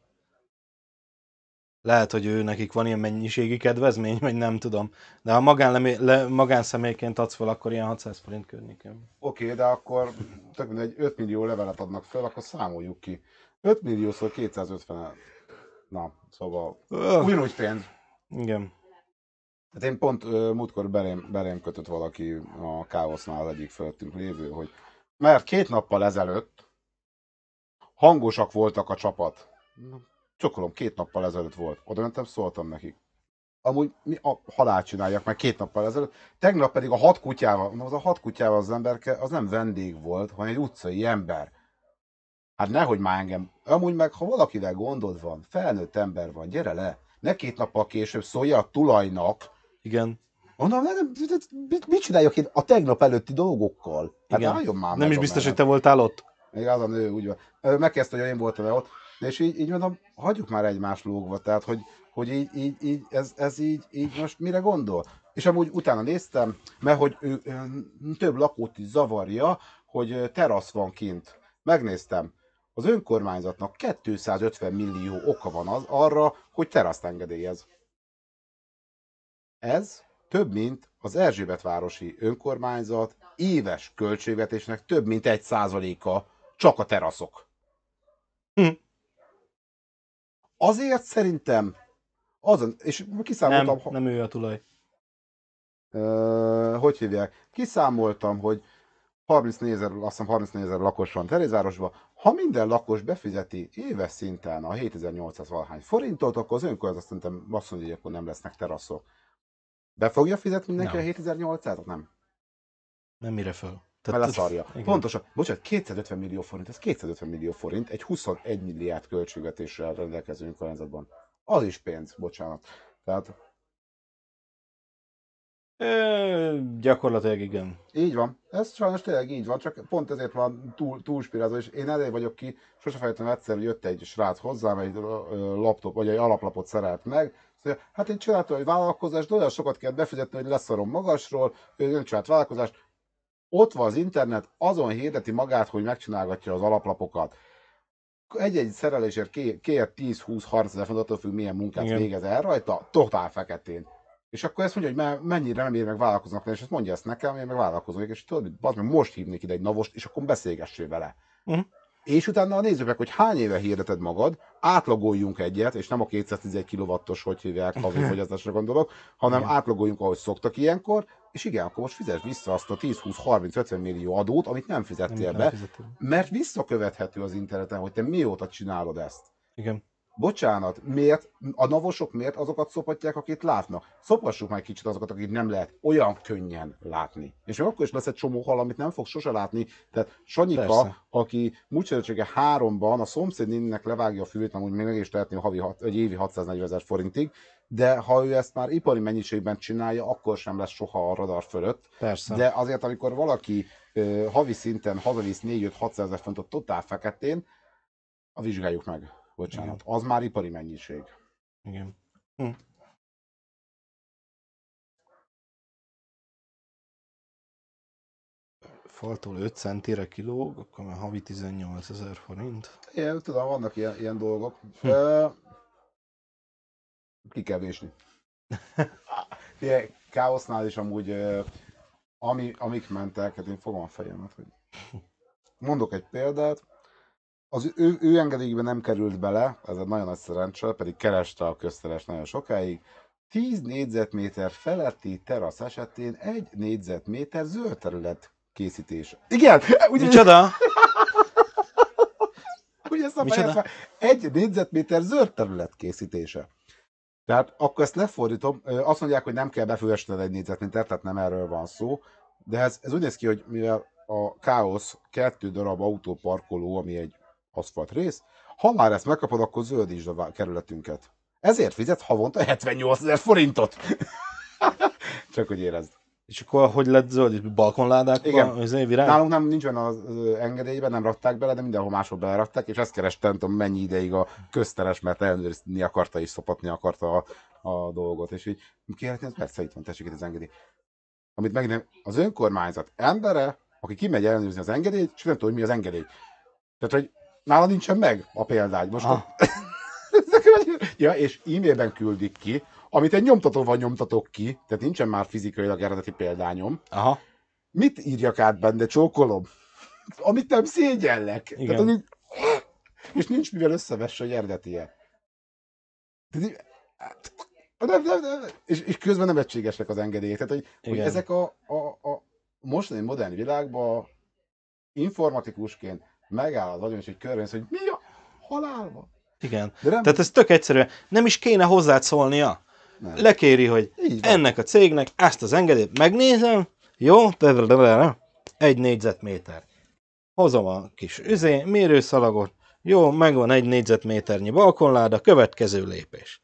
C: Lehet, hogy ő nekik van ilyen mennyiségi kedvezmény, vagy nem tudom. De ha magán le, magánszemélyként adsz fel, akkor ilyen 600 forint környékén.
B: Oké, okay, de akkor tök mindegy, 5 millió levelet adnak fel, akkor számoljuk ki. 5 milliószor 250 Na, szóval
C: Öh,
B: ugyanúgy pénz.
C: igen.
B: Hát én pont múltkor belém, belém kötött valaki a káosznál az egyik fölöttünk lévő, hogy mert két nappal ezelőtt hangosak voltak a csapat. Csokolom, két nappal ezelőtt volt. Oda mentem, szóltam nekik. Amúgy mi a halált csinálják meg két nappal ezelőtt. Tegnap pedig a hat kutyával, na az a hat kutyával az emberke, az nem vendég volt, hanem egy utcai ember. Hát nehogy már engem. Amúgy meg, ha valakivel gondod van, felnőtt ember van, gyere le. Ne két nappal később szólja a tulajnak,
C: Igen.
B: Mondom, nem, mit, mit csináljak én a tegnap előtti dolgokkal? Hát
C: Igen.
B: álljon már
C: Nem is biztos, hogy
B: menet.
C: te voltál ott.
B: Még az a nő úgy van. Megkezdte, hogy én voltam ott, és így, így mondom, hagyjuk már egymás lógva, tehát, hogy, hogy így, így, így ez, ez így, így most mire gondol? És amúgy utána néztem, mert hogy ő, több lakót is zavarja, hogy terasz van kint. Megnéztem. Az önkormányzatnak 250 millió oka van az arra, hogy teraszt engedélyez. Ez több, mint az Erzsébetvárosi önkormányzat éves költségvetésnek több, mint egy százaléka csak a teraszok.
C: Hm.
B: Azért szerintem azon, és
C: Nem,
B: kiszámoltam, ha-
C: nem ő a tulaj.
B: Ö, hogy hívják? Kiszámoltam, hogy 34 ezer, azt hiszem 34 ezer lakos van Terézvárosban. Ha minden lakos befizeti éves szinten a 7800 valahány forintot, akkor az önkormányzat szerintem azt mondja, hogy akkor nem lesznek teraszok. Be fogja fizetni mindenki
C: Nem.
B: a 7800-at? Nem.
C: Nem mire föl.
B: Mert leszarja.
C: igen.
B: Pontosan. Bocsánat, 250 millió forint, ez 250 millió forint egy 21 milliárd költségvetéssel rendelkező önkormányzatban. Az is pénz, bocsánat. Tehát
C: Ö, gyakorlatilag igen.
B: Így van. Ez sajnos tényleg így van, csak pont ezért van túl, túlspirázó, és én elég vagyok ki, sose felejtem egyszer, hogy jött egy srác hozzám, egy laptop, vagy egy alaplapot szerelt meg, szóval, hát én csináltam egy vállalkozást, de olyan sokat kell befizetni, hogy leszarom magasról, ő nem csinált vállalkozást. Ott van az internet, azon hirdeti magát, hogy megcsinálgatja az alaplapokat. Egy-egy szerelésért ké- kér 10-20-30 ezer attól függ, milyen munkát
C: Igen.
B: végez el rajta, totál feketén. És akkor ezt mondja, hogy me- mennyire nem ér meg vállalkoznak, és ezt mondja ezt nekem, én meg vállalkozom, és tudod, mit, meg, most hívnék ide egy navost, és akkor beszélgessél vele.
C: Mhm.
B: És utána nézzük meg, hogy hány éve hirdeted magad, átlagoljunk egyet, és nem a 211 kilowattos, hogy hívják, havi fogyasztásra gondolok, hanem
C: Igen.
B: átlagoljunk, ahogy szoktak ilyenkor, és igen, akkor most fizes vissza azt a 10-20-30-50 millió adót, amit nem fizettél
C: Nem,
B: be,
C: nem fizettél.
B: mert visszakövethető az interneten, hogy te mióta csinálod ezt.
C: Igen.
B: Bocsánat, miért a navosok miért azokat szopatják, akit látnak? Szopassuk meg kicsit azokat, akik nem lehet olyan könnyen látni. És még akkor is lesz egy csomó hal, amit nem fog sose látni. Tehát Sanyika,
C: Persze.
B: aki múltszerűsége háromban a szomszéd néninek levágja a fülét, amúgy még meg is tehetné a havi hat, egy évi 640 ezer forintig, de ha ő ezt már ipari mennyiségben csinálja, akkor sem lesz soha a radar fölött.
C: Persze.
B: De azért, amikor valaki ö, havi szinten hazavisz 4-5-600 ezer fontot totál feketén, a vizsgáljuk meg. Bocsánat. Az már ipari mennyiség.
C: Igen. Hm. Faltól 5 centire kilóg, akkor már havi 18 ezer forint.
B: Igen, tudom, vannak ilyen, ilyen dolgok. Ö, ki kell vésni. Ugye, káosznál is amúgy, ö, ami, amik mentek, hát én fogom a fejemet, hogy mondok egy példát, az ő, ő engedélyben nem került bele, ez egy nagyon nagy szerencse, pedig kereste a közteres nagyon sokáig, 10 négyzetméter feletti terasz esetén egy négyzetméter zöld terület készítése. Igen, ugye,
C: Micsoda?
B: ugye ezt a
C: Micsoda?
B: egy négyzetméter zöld terület készítése. Tehát akkor ezt lefordítom, azt mondják, hogy nem kell befüvesítened egy négyzetmétert, tehát nem erről van szó, de ez, ez úgy néz ki, hogy mivel a káosz kettő darab autóparkoló, ami egy aszfalt rész, ha már ezt megkapod, akkor zöldítsd a kerületünket. Ezért fizet havonta 78 ezer forintot. Csak hogy érezd.
C: És akkor hogy lett zöld? Balkonládákban?
B: Igen.
C: Virág?
B: Nálunk nem, nincs benne az engedélyben, nem rakták bele, de mindenhol máshol belerakták, és ezt kerestem, nem tudom mennyi ideig a közteres, mert ellenőrizni akarta és szopatni akarta a, a dolgot. És így kérhetni, ez persze itt van, tessék itt az engedély. Amit meg nem, az önkormányzat embere, aki kimegy ellenőrizni az engedélyt, és nem tudom, hogy mi az engedély. Tehát, hogy nála nincsen meg a példány. Most
C: Ah.
B: ja, és e-mailben küldik ki, amit egy nyomtatóval nyomtatok ki, tehát nincsen már fizikailag eredeti példányom,
C: Aha.
B: mit írjak át benne, csókolom? Amit nem szégyellek.
C: Igen.
B: Tehát, amit... És nincs mivel összevesse, hogy eredeti-e. Tehát Nem, nem, nem. És, és közben nevetségesek az engedélyek. Tehát, hogy, hogy ezek a, a, a mostani modern világban informatikusként megáll az agyam, és egy körben, hogy mi a halálva?
C: Igen.
B: De nem,
C: Tehát ez tök egyszerű. Nem is kéne hozzád szólnia.
B: nem.
C: Lekéri, hogy ennek a cégnek ezt az engedélyt megnézem, jó, egy négyzetméter. Hozom a kis üzé, mérőszalagot, jó, megvan egy négyzetméternyi balkonláda, következő lépés.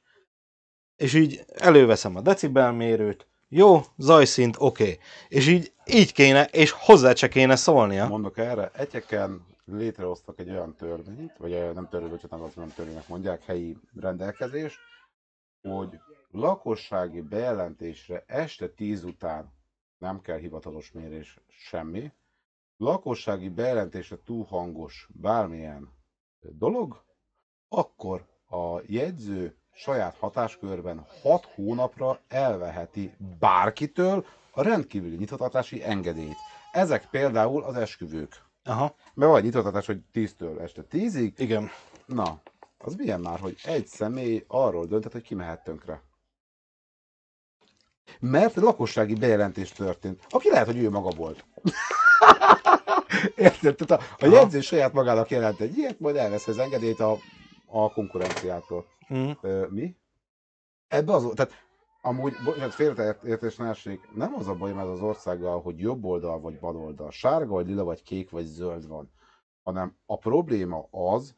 C: És így előveszem a decibelmérőt, jó, zajszint, oké. Okay. És így, így kéne, és hozzá se kéne szólnia.
B: Mondok erre, egyeken létrehoztak egy olyan törvényt, vagy nem törvényt, csak nem azt nem törvénynek mondják, helyi rendelkezés, hogy lakossági bejelentésre este 10 után nem kell hivatalos mérés semmi, lakossági bejelentésre túl hangos bármilyen dolog, akkor a jegyző saját hatáskörben 6 hónapra elveheti bárkitől a rendkívüli nyitvatartási engedélyt. Ezek például az esküvők.
C: Aha,
B: Mert vagy nyitvatartás, hogy 10-től este 10-ig,
C: igen.
B: na, az milyen már, hogy egy személy arról döntött, hogy ki mehet tönkre. Mert lakossági bejelentés történt. Aki lehet, hogy ő maga volt. Érted? Tehát a, a jegyző saját magának jelent egy ilyet, majd elvesz az engedélyt a, a konkurenciától.
C: Mm.
B: Ö, mi? Ebbe az, tehát amúgy, bocsánat, félreértés ne essék, nem az a baj ez az országgal, hogy jobb oldal vagy bal oldal, sárga vagy lila vagy kék vagy zöld van, hanem a probléma az,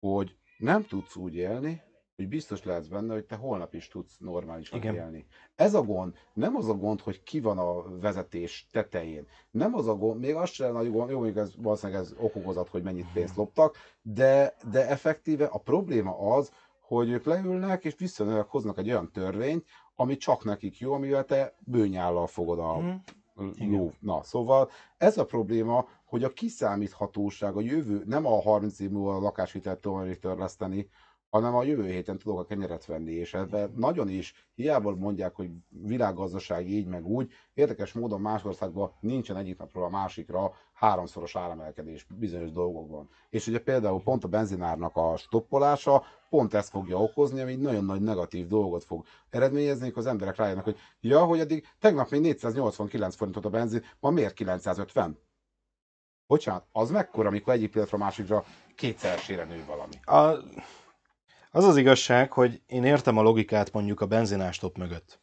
B: hogy nem tudsz úgy élni, hogy biztos lehetsz benne, hogy te holnap is tudsz normálisan
C: Igen.
B: élni. Ez a gond, nem az a gond, hogy ki van a vezetés tetején. Nem az a gond, még az sem nagy gond, jó, mondjuk ez valószínűleg ez okokozat, hogy mennyit pénzt loptak, de, de effektíve a probléma az, hogy ők leülnek és visszanőnek hoznak egy olyan törvényt, ami csak nekik jó, amivel te bőnyállal fogod a
C: Mm. Igen.
B: ló. Na, szóval ez a probléma, hogy a kiszámíthatóság, a jövő, nem a 30 év múlva a lakáshitelt tudom törleszteni, hanem a jövő héten tudok a kenyeret venni, és ebben nagyon is, hiába mondják, hogy világgazdaság így meg úgy, érdekes módon más országban nincsen egyik napról a másikra háromszoros áremelkedés bizonyos dolgokban. És ugye például pont a benzinárnak a stoppolása pont ezt fogja okozni, ami nagyon nagy negatív dolgot fog eredményezni, hogy az emberek rájönnek, hogy ja, hogy eddig tegnap még 489 forintot a benzin, ma miért 950? Bocsánat, az mekkora, amikor egyik pillanatra a másikra kétszeresére nő valami.
C: A, az az igazság, hogy én értem a logikát mondjuk a benzinástop mögött.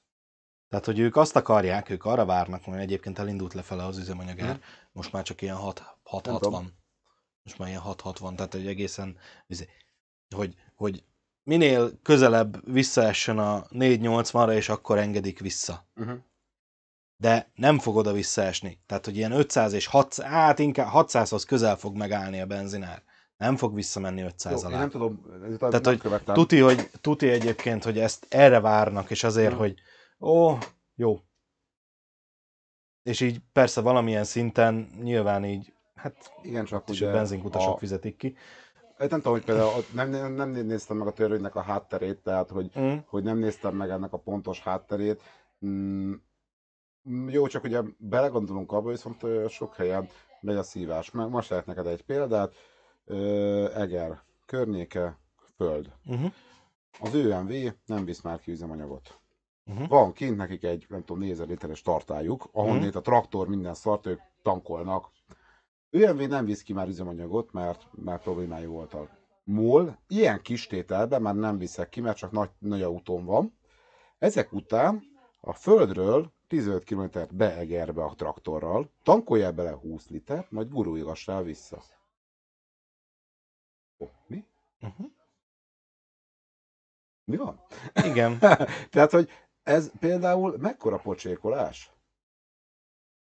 C: Tehát, hogy ők azt akarják, ők arra várnak, mert egyébként elindult lefele az üzemanyagár,
B: Mhm.
C: most már csak ilyen 6,
B: Nem
C: 660.
B: tudom.
C: Most már ilyen 660, tehát hogy egészen, izé, hogy, hogy minél közelebb visszaessen a 480-ra, és akkor engedik vissza.
B: Uh-huh.
C: De nem fog oda visszaesni. Tehát, hogy ilyen 500 és 600, hát inkább 600-hoz közel fog megállni a benzinár. Nem fog visszamenni 500
B: Jó, én nem tudom,
C: Tehát,
B: nem
C: hogy
B: követtem.
C: Tuti, hogy, tuti egyébként, hogy ezt erre várnak, és azért,
B: Mm.
C: hogy ó, jó. És így persze valamilyen szinten nyilván így, hát
B: Igen, csak ugye
C: a benzinkutasok
B: a,
C: fizetik ki.
B: nem tudom, hogy például nem, nem, nem néztem meg a törvénynek a hátterét, tehát hogy,
C: Mm.
B: hogy nem néztem meg ennek a pontos hátterét. Mm, jó, csak ugye belegondolunk abba, viszont sok helyen megy a szívás. Most lehet neked egy példát. Eger, környéke, föld.
C: Uh-huh.
B: Az ÖMV nem visz már ki üzemanyagot.
C: Uh-huh.
B: Van kint nekik egy, nem tudom, 4000 literes tartályuk, ahonnét a traktor minden szart ők tankolnak. ÖMV nem visz ki már üzemanyagot, mert már problémái voltak. MOL ilyen kis tételben már nem viszek ki, mert csak nagy, nagy autón van. Ezek után a földről 15 km be Egerbe a traktorral, tankolja bele 20 litert, majd gurulgassál vissza. Mi?
C: Uh-huh.
B: Mi van?
C: Igen.
B: Tehát, hogy ez például mekkora pocsékolás?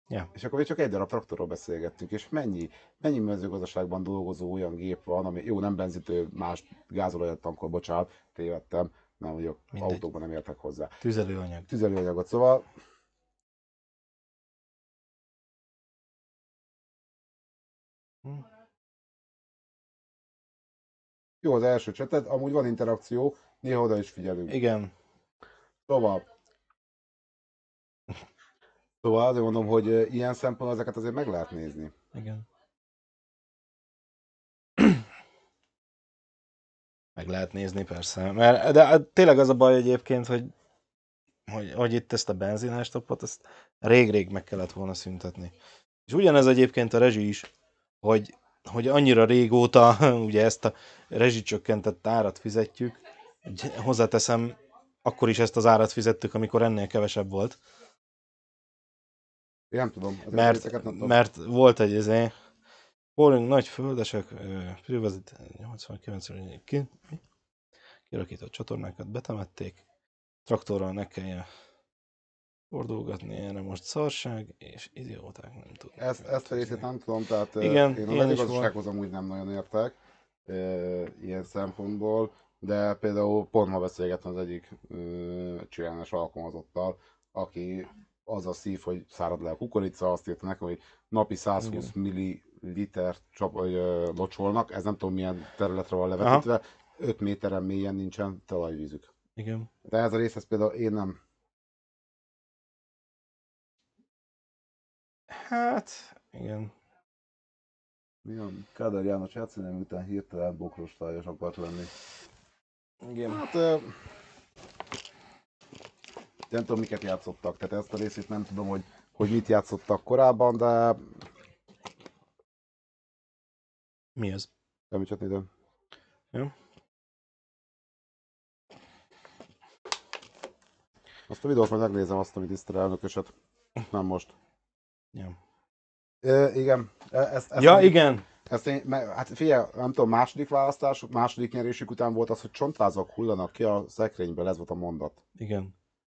C: Ja.
B: És akkor még csak egy darab traktorról beszélgettünk, és mennyi, mennyi mezőgazdaságban dolgozó olyan gép van, ami jó, nem benzítő, más gázolajat tankol, bocsánat, tévedtem, nem vagyok,
C: Mindegy.
B: autókban nem értek hozzá.
C: Tüzelőanyag.
B: Tüzelőanyagot, szóval
C: Hm.
B: Jó az első cseted, amúgy van interakció, néha oda is figyelünk.
C: Igen.
B: Szóval, szóval azért mondom, hogy ilyen szempontból ezeket azért meg lehet nézni.
C: Igen. Meg lehet nézni, persze. Mert, de hát tényleg az a baj egyébként, hogy, hogy, hogy itt ezt a benzinestopot, ezt rég-rég meg kellett volna szüntetni. És ugyanez egyébként a rezsi is, hogy, hogy annyira régóta ugye ezt a rezsicsökkentett árat fizetjük, hozzáteszem, akkor is ezt az árat fizettük, amikor ennél kevesebb volt.
B: Én nem tudom.
C: Mert,
B: nem tudom.
C: mert volt egy izé, Volunk nagy földesek, privezit 89 ki, kirakított csatornákat betemették, traktorral ne kelljen fordulgatni, erre most szarság, és idióták nem tudnak.
B: Ezt, ezt a részét nem tudom, tehát eh,
C: Igen,
B: én a mezőgazdasághoz amúgy nem nagyon értek eh, ilyen szempontból, de például pont ma beszélgettem az egyik eh, csinálás alkalmazottal, aki az a szív, hogy szárad le a kukorica, azt írta nekem, hogy napi 120 milliliter csap, vagy, ö, locsolnak, ez nem tudom milyen területre van levetítve, 5 méteren mélyen nincsen talajvízük.
C: Igen.
B: De ez a rész, ez például én nem.
C: Hát, igen.
B: Milyen Kádár János játszani, után hirtelen bokrostályos akart lenni.
C: Igen.
B: Hát, ö, nem tudom, miket játszottak, tehát ezt a részét nem tudom, hogy, hogy mit játszottak korábban, de
C: Mi az?
B: nem csak ide.
C: Jó.
B: Azt a videót majd megnézem, azt a miniszterelnököset. Nem most.
C: Ja,
B: E, igen, ezt, ezt,
C: ja
B: én,
C: igen.
B: ezt én, hát figyelj, nem tudom, második választás, második nyerésük után volt az, hogy csontvázak hullanak ki a szekrényből, ez volt a mondat.
C: Igen.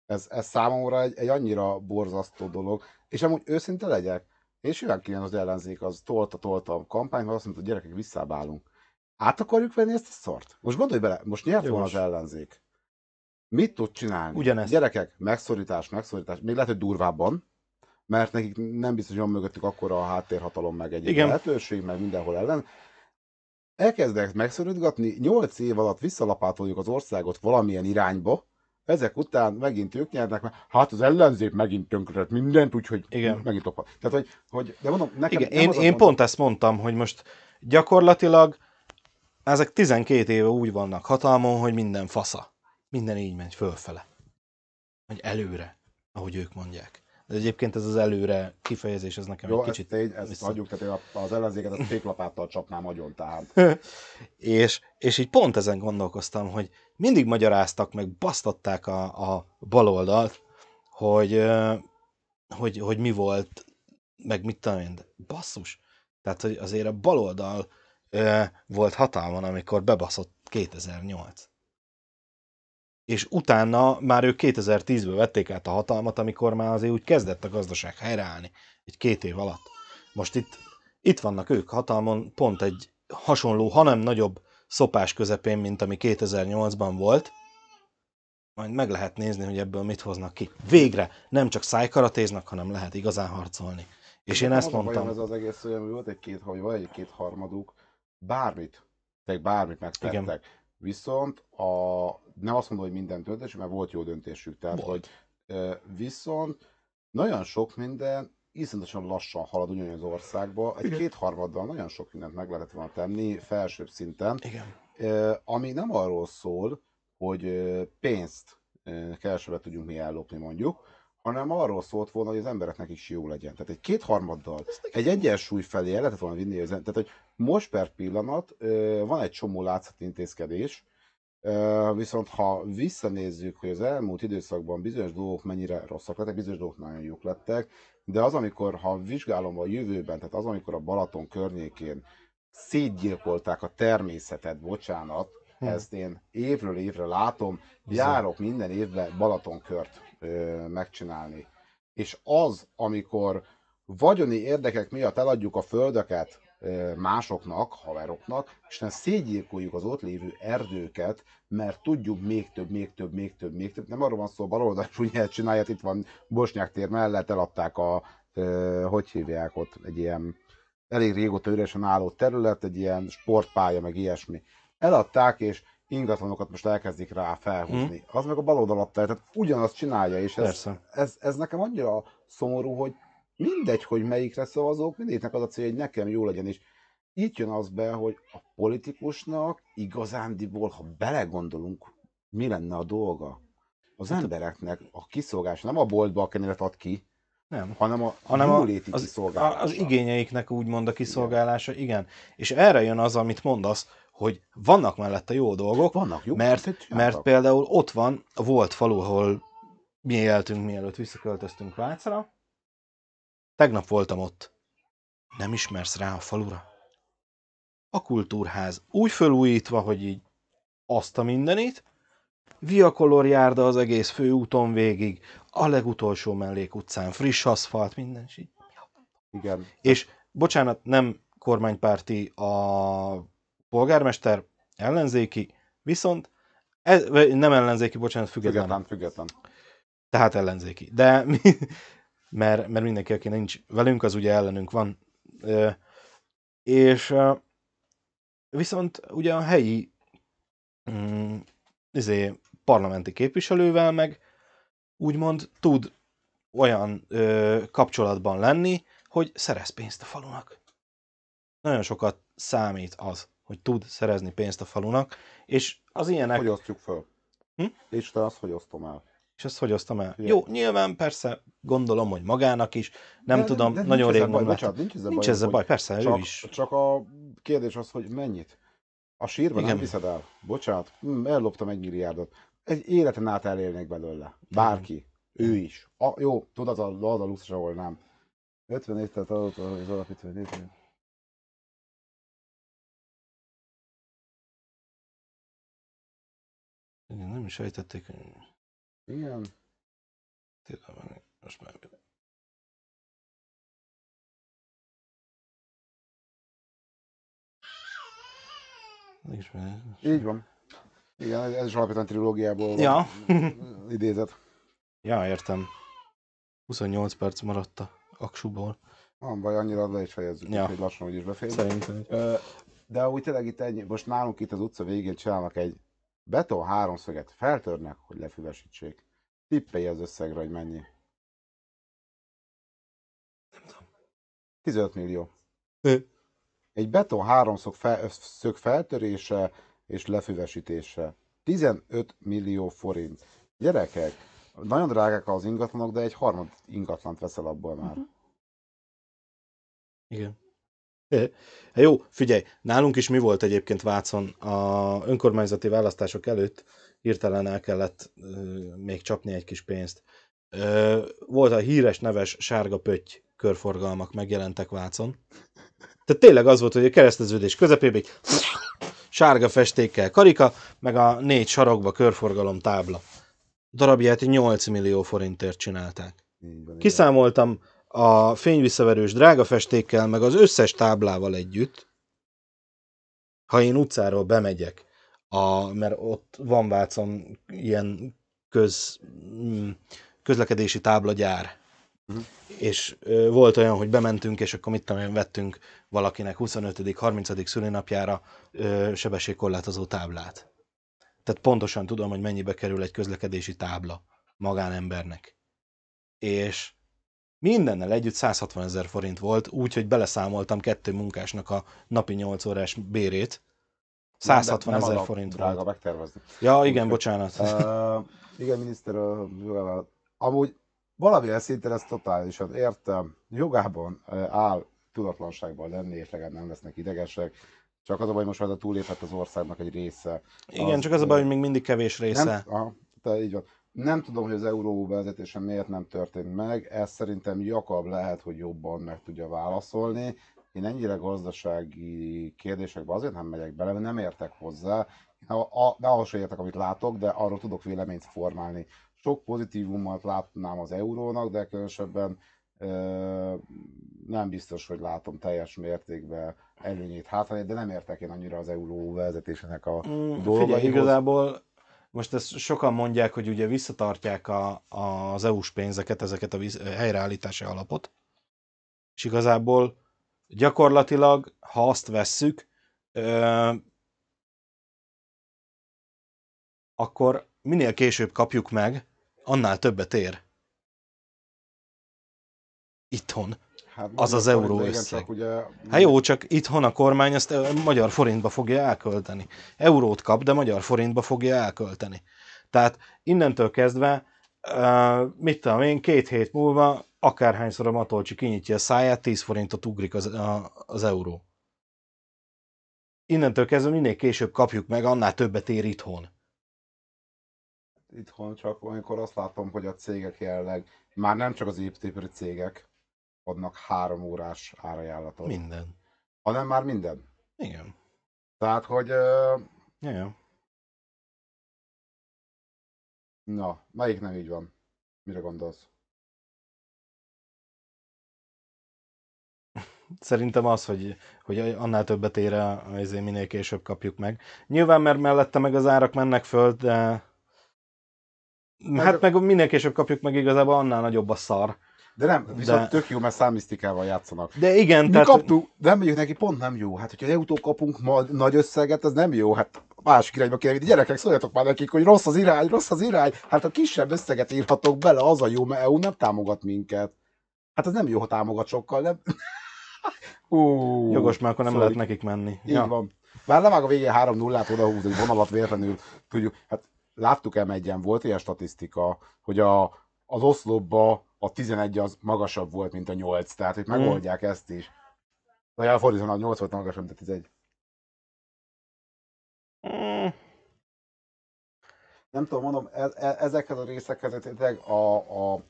B: Ez, ez számomra egy, egy annyira borzasztó dolog, és amúgy őszinte legyek, és olyan kéne az ellenzék, az tolta, tolta a kampányt, mert azt mondta, hogy gyerekek, visszábálunk. Át akarjuk venni ezt a szart? Most gondolj bele, most nyert volna
C: Jogos.
B: az ellenzék. Mit tud csinálni?
C: Ugyanezt.
B: Gyerekek, megszorítás, megszorítás, még lehet, hogy durvábban, mert nekik nem biztos, hogy van mögöttük akkora a háttérhatalom, meg egy lehetőség, meg mindenhol ellen. Elkezdek megszorítgatni, 8 év alatt visszalapátoljuk az országot valamilyen irányba, ezek után megint ők nyernek, mert hát az ellenzék megint tönkretett mindent, úgyhogy
C: Igen.
B: megint topa. Tehát, hogy, hogy, de mondom, nekem
C: Igen, én, én
B: gond-
C: pont ezt mondtam, hogy most gyakorlatilag ezek 12 éve úgy vannak hatalmon, hogy minden fasza. Minden így megy fölfele. Vagy előre, ahogy ők mondják. De egyébként ez az előre kifejezés, ez nekem
B: Jó,
C: egy
B: kicsit,
C: kicsit...
B: ezt, így, ezt
C: vissza-
B: hagyjuk, tehát én az ellenzéket ezt féklapáttal csapnám agyon, tehát.
C: és, és így pont ezen gondolkoztam, hogy mindig magyaráztak, meg basztatták a, a baloldalt, hogy, hogy, hogy mi volt, meg mit tudom én, de basszus. Tehát, hogy azért a baloldal volt hatalmon, amikor bebaszott 2008. És utána már ők 2010-ben vették át a hatalmat, amikor már azért úgy kezdett a gazdaság helyreállni, egy két év alatt. Most itt, itt vannak ők hatalmon, pont egy hasonló, hanem nagyobb szopás közepén, mint ami 2008-ban volt. Majd meg lehet nézni, hogy ebből mit hoznak ki. Végre nem csak szájkaratéznak, hanem lehet igazán harcolni. És én
B: Nekem
C: ezt mondtam.
B: Ez az egész olyan, hogy volt egy két, vagy vagy egy két harmaduk, bármit, tehát bármit megtettek.
C: Igen.
B: Viszont a, nem azt mondom, hogy minden döntés, mert volt jó döntésük. Tehát,
C: Volt.
B: hogy viszont nagyon sok minden iszonyatosan lassan halad ugyanaz az országba. Egy kétharmaddal nagyon sok mindent meg lehetett volna tenni felsőbb szinten,
C: Igen.
B: ami nem arról szól, hogy pénzt kevesebbet tudjunk mi ellopni mondjuk, hanem arról szólt volna, hogy az embereknek is jó legyen. Tehát egy kétharmaddal, egy egyensúly felé el lehetett volna vinni, tehát hogy most per pillanat van egy csomó látszat intézkedés, ö, viszont ha visszanézzük, hogy az elmúlt időszakban bizonyos dolgok mennyire rosszak lettek, bizonyos dolgok nagyon jók lettek, de az, amikor, ha vizsgálom a jövőben, tehát az, amikor a Balaton környékén szétgyilkolták a természetet, bocsánat,
C: Hm.
B: ezt én évről évre látom, járok minden évben Balatonkört ö, megcsinálni. És az, amikor vagyoni érdekek miatt eladjuk a földeket másoknak, haveroknak, és nem szétgyilkoljuk az ott lévő erdőket, mert tudjuk még több, még több, még több, még több. Nem arról van szó, baloldal is ugye csinálják, itt van Bosnyák tér mellett, eladták a, hogy hívják ott, egy ilyen elég régóta üresen álló terület, egy ilyen sportpálya, meg ilyesmi. Eladták, és ingatlanokat most elkezdik rá felhúzni. Az meg a baloldal adta, tehát ugyanazt csinálja, és ez,
C: Persze.
B: ez, ez nekem annyira szomorú, hogy mindegy, hogy melyikre szavazok, mindegyiknek az a célja, hogy nekem jó legyen, és itt jön az be, hogy a politikusnak igazándiból, ha belegondolunk, mi lenne a dolga? Az embereknek a kiszolgálása nem a boltba a kenyeret ad ki,
C: Nem.
B: hanem a
C: hanem a, az,
B: kiszolgálása.
C: az igényeiknek úgymond a kiszolgálása, igen. És erre jön az, amit mondasz, hogy vannak mellette jó dolgok,
B: Vannak jó,
C: mert, mert például ott van a volt falu, ahol mi éltünk, mielőtt visszaköltöztünk Vácra. Tegnap voltam ott. Nem ismersz rá a falura? A kultúrház úgy fölújítva, hogy így azt a mindenit, Viakolor járda az egész főúton végig, a legutolsó mellékutcán, friss aszfalt, minden, így
B: Igen.
C: és bocsánat, nem kormánypárti a polgármester, ellenzéki, viszont ez, nem ellenzéki, bocsánat, független.
B: Független, független.
C: Tehát ellenzéki. De mi, mert, mert mindenki, aki nincs velünk, az ugye ellenünk van. És viszont ugye a helyi mm, izé, parlamenti képviselővel meg úgymond tud olyan ö, kapcsolatban lenni, hogy szerez pénzt a falunak. Nagyon sokat számít az, hogy tud szerezni pénzt a falunak, és az ilyenek...
B: Hogy osztjuk föl?
C: Hm?
B: És te azt, hogy osztom el.
C: És ezt hogy osztam el?
B: Ugye.
C: Jó, nyilván persze gondolom, hogy magának is, nem
B: De-
C: tudom,
B: de nincs
C: nagyon rég nem láttam.
B: nincs ezzel
C: Nincs
B: baj,
C: ezzel
B: hogy
C: baj, persze,
B: csak,
C: ő is.
B: Csak a kérdés az, hogy mennyit. A sírban nem
C: Igen.
B: viszed el. Bocsánat, hm, elloptam egy milliárdot. Egy életen át elélnék belőle. Bárki. Ő is. A, jó, tudod, az a, a luxus, ahol nem. 50 év telt adott az alapítvány létrejön.
C: Igen, Nem is sejtették, hogy
B: Igen.
C: tényleg van, most már Nincs már.
B: Így van. Igen, ez, ez is alapvetően trilógiából van
C: Ja.
B: idézet.
C: Ja, értem. 28 perc maradt a aksuból.
B: Van baj, annyira le is fejezzük,
C: Ja.
B: hogy lassan úgyis befér.
C: Szerintem.
B: De úgy tényleg itt ennyi, most nálunk itt az utca végén csinálnak egy beton háromszöget, feltörnek, hogy lefüvesítsék. Tippelj az összegre, hogy mennyi. 15 millió.
C: Ő.
B: Egy beton háromszög fel, szög feltörése és lefüvesítése. 15 millió forint. Gyerekek, nagyon drágák az ingatlanok, de egy harmad ingatlant veszel abból már.
C: Igen. Hát jó, figyelj, nálunk is mi volt egyébként Vácon a önkormányzati választások előtt, hirtelen el kellett még csapni egy kis pénzt. Volt a híres neves sárga pötty körforgalmak megjelentek Vácon. Tehát tényleg az volt, hogy a kereszteződés közepében egy sárga festékkel karika, meg a négy sarokba körforgalom tábla. Darabját 8 millió forintért csinálták. Kiszámoltam a fényvisszaverős drága festékkel, meg az összes táblával együtt, ha én utcáról bemegyek, a, mert ott van Vácon ilyen köz, mm, közlekedési táblagyár,
B: Mhm.
C: és ö, volt olyan, hogy bementünk, és akkor mit tudom én, vettünk valakinek 25.-30. szülinapjára ö, sebességkorlátozó táblát. Tehát pontosan tudom, hogy mennyibe kerül egy közlekedési tábla magánembernek. És mindennel együtt 160 ezer forint volt, úgyhogy beleszámoltam kettő munkásnak a napi 8 órás bérét, 160
B: Nem-
C: ezer
B: az
C: forint
B: Drága
C: volt.
B: megtervezni.
C: Ja, igen, bocsánat.
B: Uh, igen, miniszter, uh, amúgy valamilyen szinten ezt totálisan értem. Jogában uh, áll tudatlanságban lenni, és legalább nem lesznek idegesek. Csak az a baj, most már túlépett az országnak egy része.
C: Igen, csak az a baj, hogy még mindig kevés része.
B: Nem, aha, te így van. Nem tudom, hogy az euró vezetése miért nem történt meg. Ez szerintem Jakab lehet, hogy jobban meg tudja válaszolni. Én ennyire gazdasági kérdésekbe azért nem megyek bele, mert nem értek hozzá. Én a, a, de ahhoz sem értek, amit látok, de arról tudok véleményt formálni. Sok pozitívumot látnám az eurónak, de különösebben nem biztos, hogy látom teljes mértékben előnyét, hátrányát, de nem értek én annyira az euró vezetésének a
C: Mm, Figyelj,
B: dolgaihoz.
C: igazából most ezt sokan mondják, hogy ugye visszatartják a, az EU-s pénzeket, ezeket a víz, helyreállítási alapot, és igazából gyakorlatilag, ha azt vesszük, ö, akkor minél később kapjuk meg, annál többet ér. Itthon.
B: Hát
C: Az az euró összeg.
B: Csak ugye,
C: Hát jó, csak itthon a kormány ezt magyar forintba fogja elkölteni. Eurót kap, de magyar forintba fogja elkölteni. Tehát innentől kezdve, mit tudom én, két hét múlva, akárhányszor a Matolcsi kinyitja a száját, 10 forintot ugrik az, a, az euró. Innentől kezdve minél később kapjuk meg, annál többet ér itthon.
B: itthon csak amikor azt látom, hogy a cégek jelenleg, már nem csak az építőipari cégek adnak három órás árajánlatot,
C: Minden.
B: hanem már minden.
C: Igen.
B: Tehát, hogy ö,
C: Igen.
B: na, melyik nem így van? Mire gondolsz?
C: Szerintem az, hogy, hogy annál többet ér, a- ezért minél később kapjuk meg. Nyilván, mert mellette meg az árak mennek föl, de hát meg minél később kapjuk meg igazából annál nagyobb a szar.
B: De nem, viszont
C: De-
B: tök jó, mert számisztikával játszanak.
C: De igen,
B: Mi
C: tehát...
B: kaptuk, de nem mondjuk neki, pont nem jó. Hát, hogyha autó kapunk ma nagy összeget, az nem jó. Hát másik irányba kéne. Gyerekek, szóljatok már nekik, hogy rossz az irány, rossz az irány. Hát a kisebb összeget írhatok bele, az a jó, mert EU nem támogat minket. Hát az nem jó, ha támogat sokkal, nem? Ú,
C: Jogos, mert akkor nem
B: sorry.
C: lehet nekik menni.
B: Így ja. van. Bár levág a végén 3 0 át odahúz egy vonalat véletlenül, tudjuk, hát láttuk m volt ilyen statisztika, hogy a, az oszlopba a 11 az magasabb volt, mint a 8, tehát hogy megoldják ezt is. Vagy elfordítva, a 8 volt magasabb, mint a 11.
C: Mm,
B: Nem tudom, mondom, e- e- ezekhez a részekhez tényleg a, a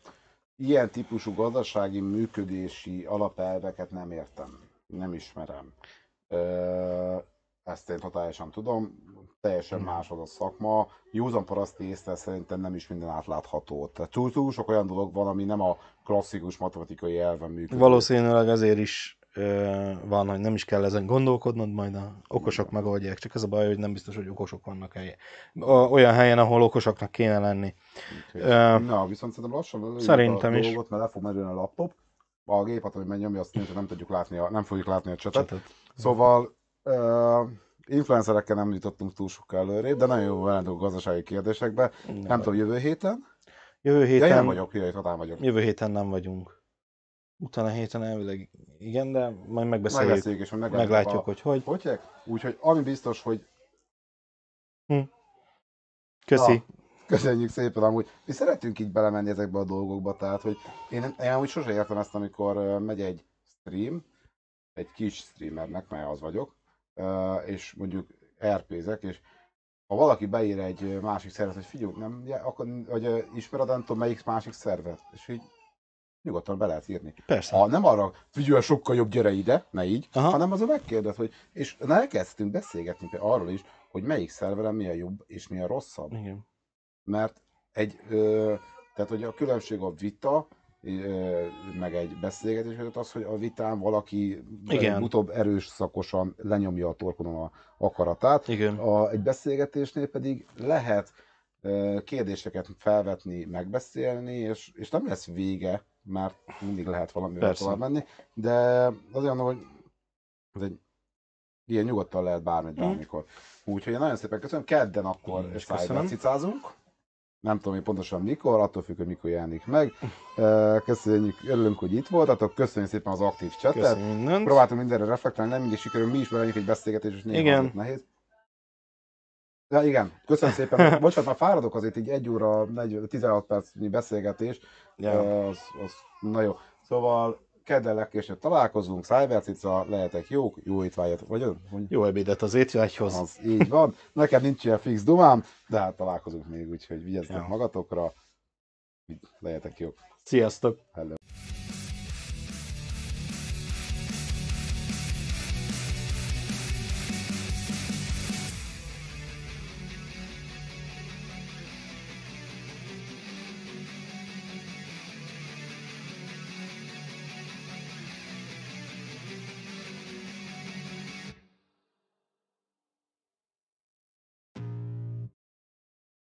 B: ilyen típusú gazdasági működési alapelveket nem értem. Nem ismerem. Ö, ezt én totálisan tudom. Teljesen más az a szakma. Józan paraszti észre szerintem nem is minden átlátható. Tehát túl, túl sok olyan dolog van, ami nem a klasszikus matematikai elven működik.
C: Valószínűleg azért is ö, van, hogy nem is kell ezen gondolkodnod, majd a okosok megoldják. Csak az a baj, hogy nem biztos, hogy okosok vannak helyen. Olyan helyen, ahol okosoknak kéne lenni.
B: Úgyhogy-
C: Ö,
B: Na, viszont szerintem lassan
C: Szerintem
B: a
C: is.
B: dolgot, mert le fog merülni a laptop. A gépet, hogy megnyomja, azt nem tudjuk látni, a, nem fogjuk látni a csatot.
C: Csatot.
B: Szóval uh, influencerekkel nem jutottunk túl sok előrébb, de nagyon jó velendünk gazdasági kérdésekbe. Nem, nem tudom, jövő héten?
C: Jövő
B: Ja,
C: héten,
B: én nem vagyok, jövő hatán vagyok.
C: jövő héten nem vagyunk. Utána héten elvileg igen, de majd megbeszéljük.
B: Megbeszéljük és meglátjuk,
C: Meglátjuk,
B: a...
C: hogy hogy.
B: Hogy? Úgyhogy ami biztos, hogy
C: Köszi.
B: Na, Köszönjük szépen, amúgy mi szeretünk így belemenni ezekbe a dolgokba, tehát hogy én, én amúgy sose értem ezt, amikor megy egy stream, egy kis streamernek, mert az vagyok, és mondjuk RP-zek, és ha valaki beír egy másik szervet, hogy figyelj, nem, ja, akkor, ö, ismered, nem tudom, melyik másik szervet, és így nyugodtan be lehet írni.
C: Persze.
B: Ha nem arra, figyelj, sokkal jobb, gyere ide, ne így,
C: Aha.
B: Hanem azon megkérdez, hogy, és na, elkezdtünk beszélgetni arról is, hogy melyik szerveren mi a jobb és mi a rosszabb
C: Igen.
B: mert egy, ö, tehát hogy a különbség a vita, meg egy beszélgetés között az, hogy a vitán valaki
C: Igen.
B: utóbb erős szakosan lenyomja a torkonon a akaratát,
C: Igen.
B: a, egy beszélgetésnél pedig lehet kérdéseket felvetni, megbeszélni, és, és nem lesz vége, mert mindig lehet valamivel
C: Persze.
B: tovább menni, de azért mondom, hogy ez egy ilyen nyugodtan lehet bármit,
C: Mm.
B: bármikor. Úgyhogy én nagyon szépen köszönöm, kedden akkor
C: köszönöm.
B: cicázunk. Nem tudom én pontosan mikor, attól függ, hogy mikor jelenik meg. Köszönjük, örülünk, hogy itt voltatok, köszönjük szépen az aktív
C: mindent.
B: Próbáltunk mindenre reflektálni, nem mindig sikerül, mi is belenyünk egy beszélgetés, és néha
C: Igen.
B: nehéz. Ja, igen, köszönöm szépen. Bocsánat, már fáradok azért így egy óra, 40, 16 percnyi beszélgetés.
C: Ja.
B: Az, az, na jó. Szóval kedden legkésőbb találkozunk, Cybercica, lehetek jók, jó étvágyat, vagy
C: Jó ebédet az étvágyhoz.
B: az így van. Nekem nincs ilyen fix dumám, de hát találkozunk még, úgyhogy vigyázzatok
C: Ja.
B: magatokra, lehetek jók.
C: Sziasztok!
B: Hello.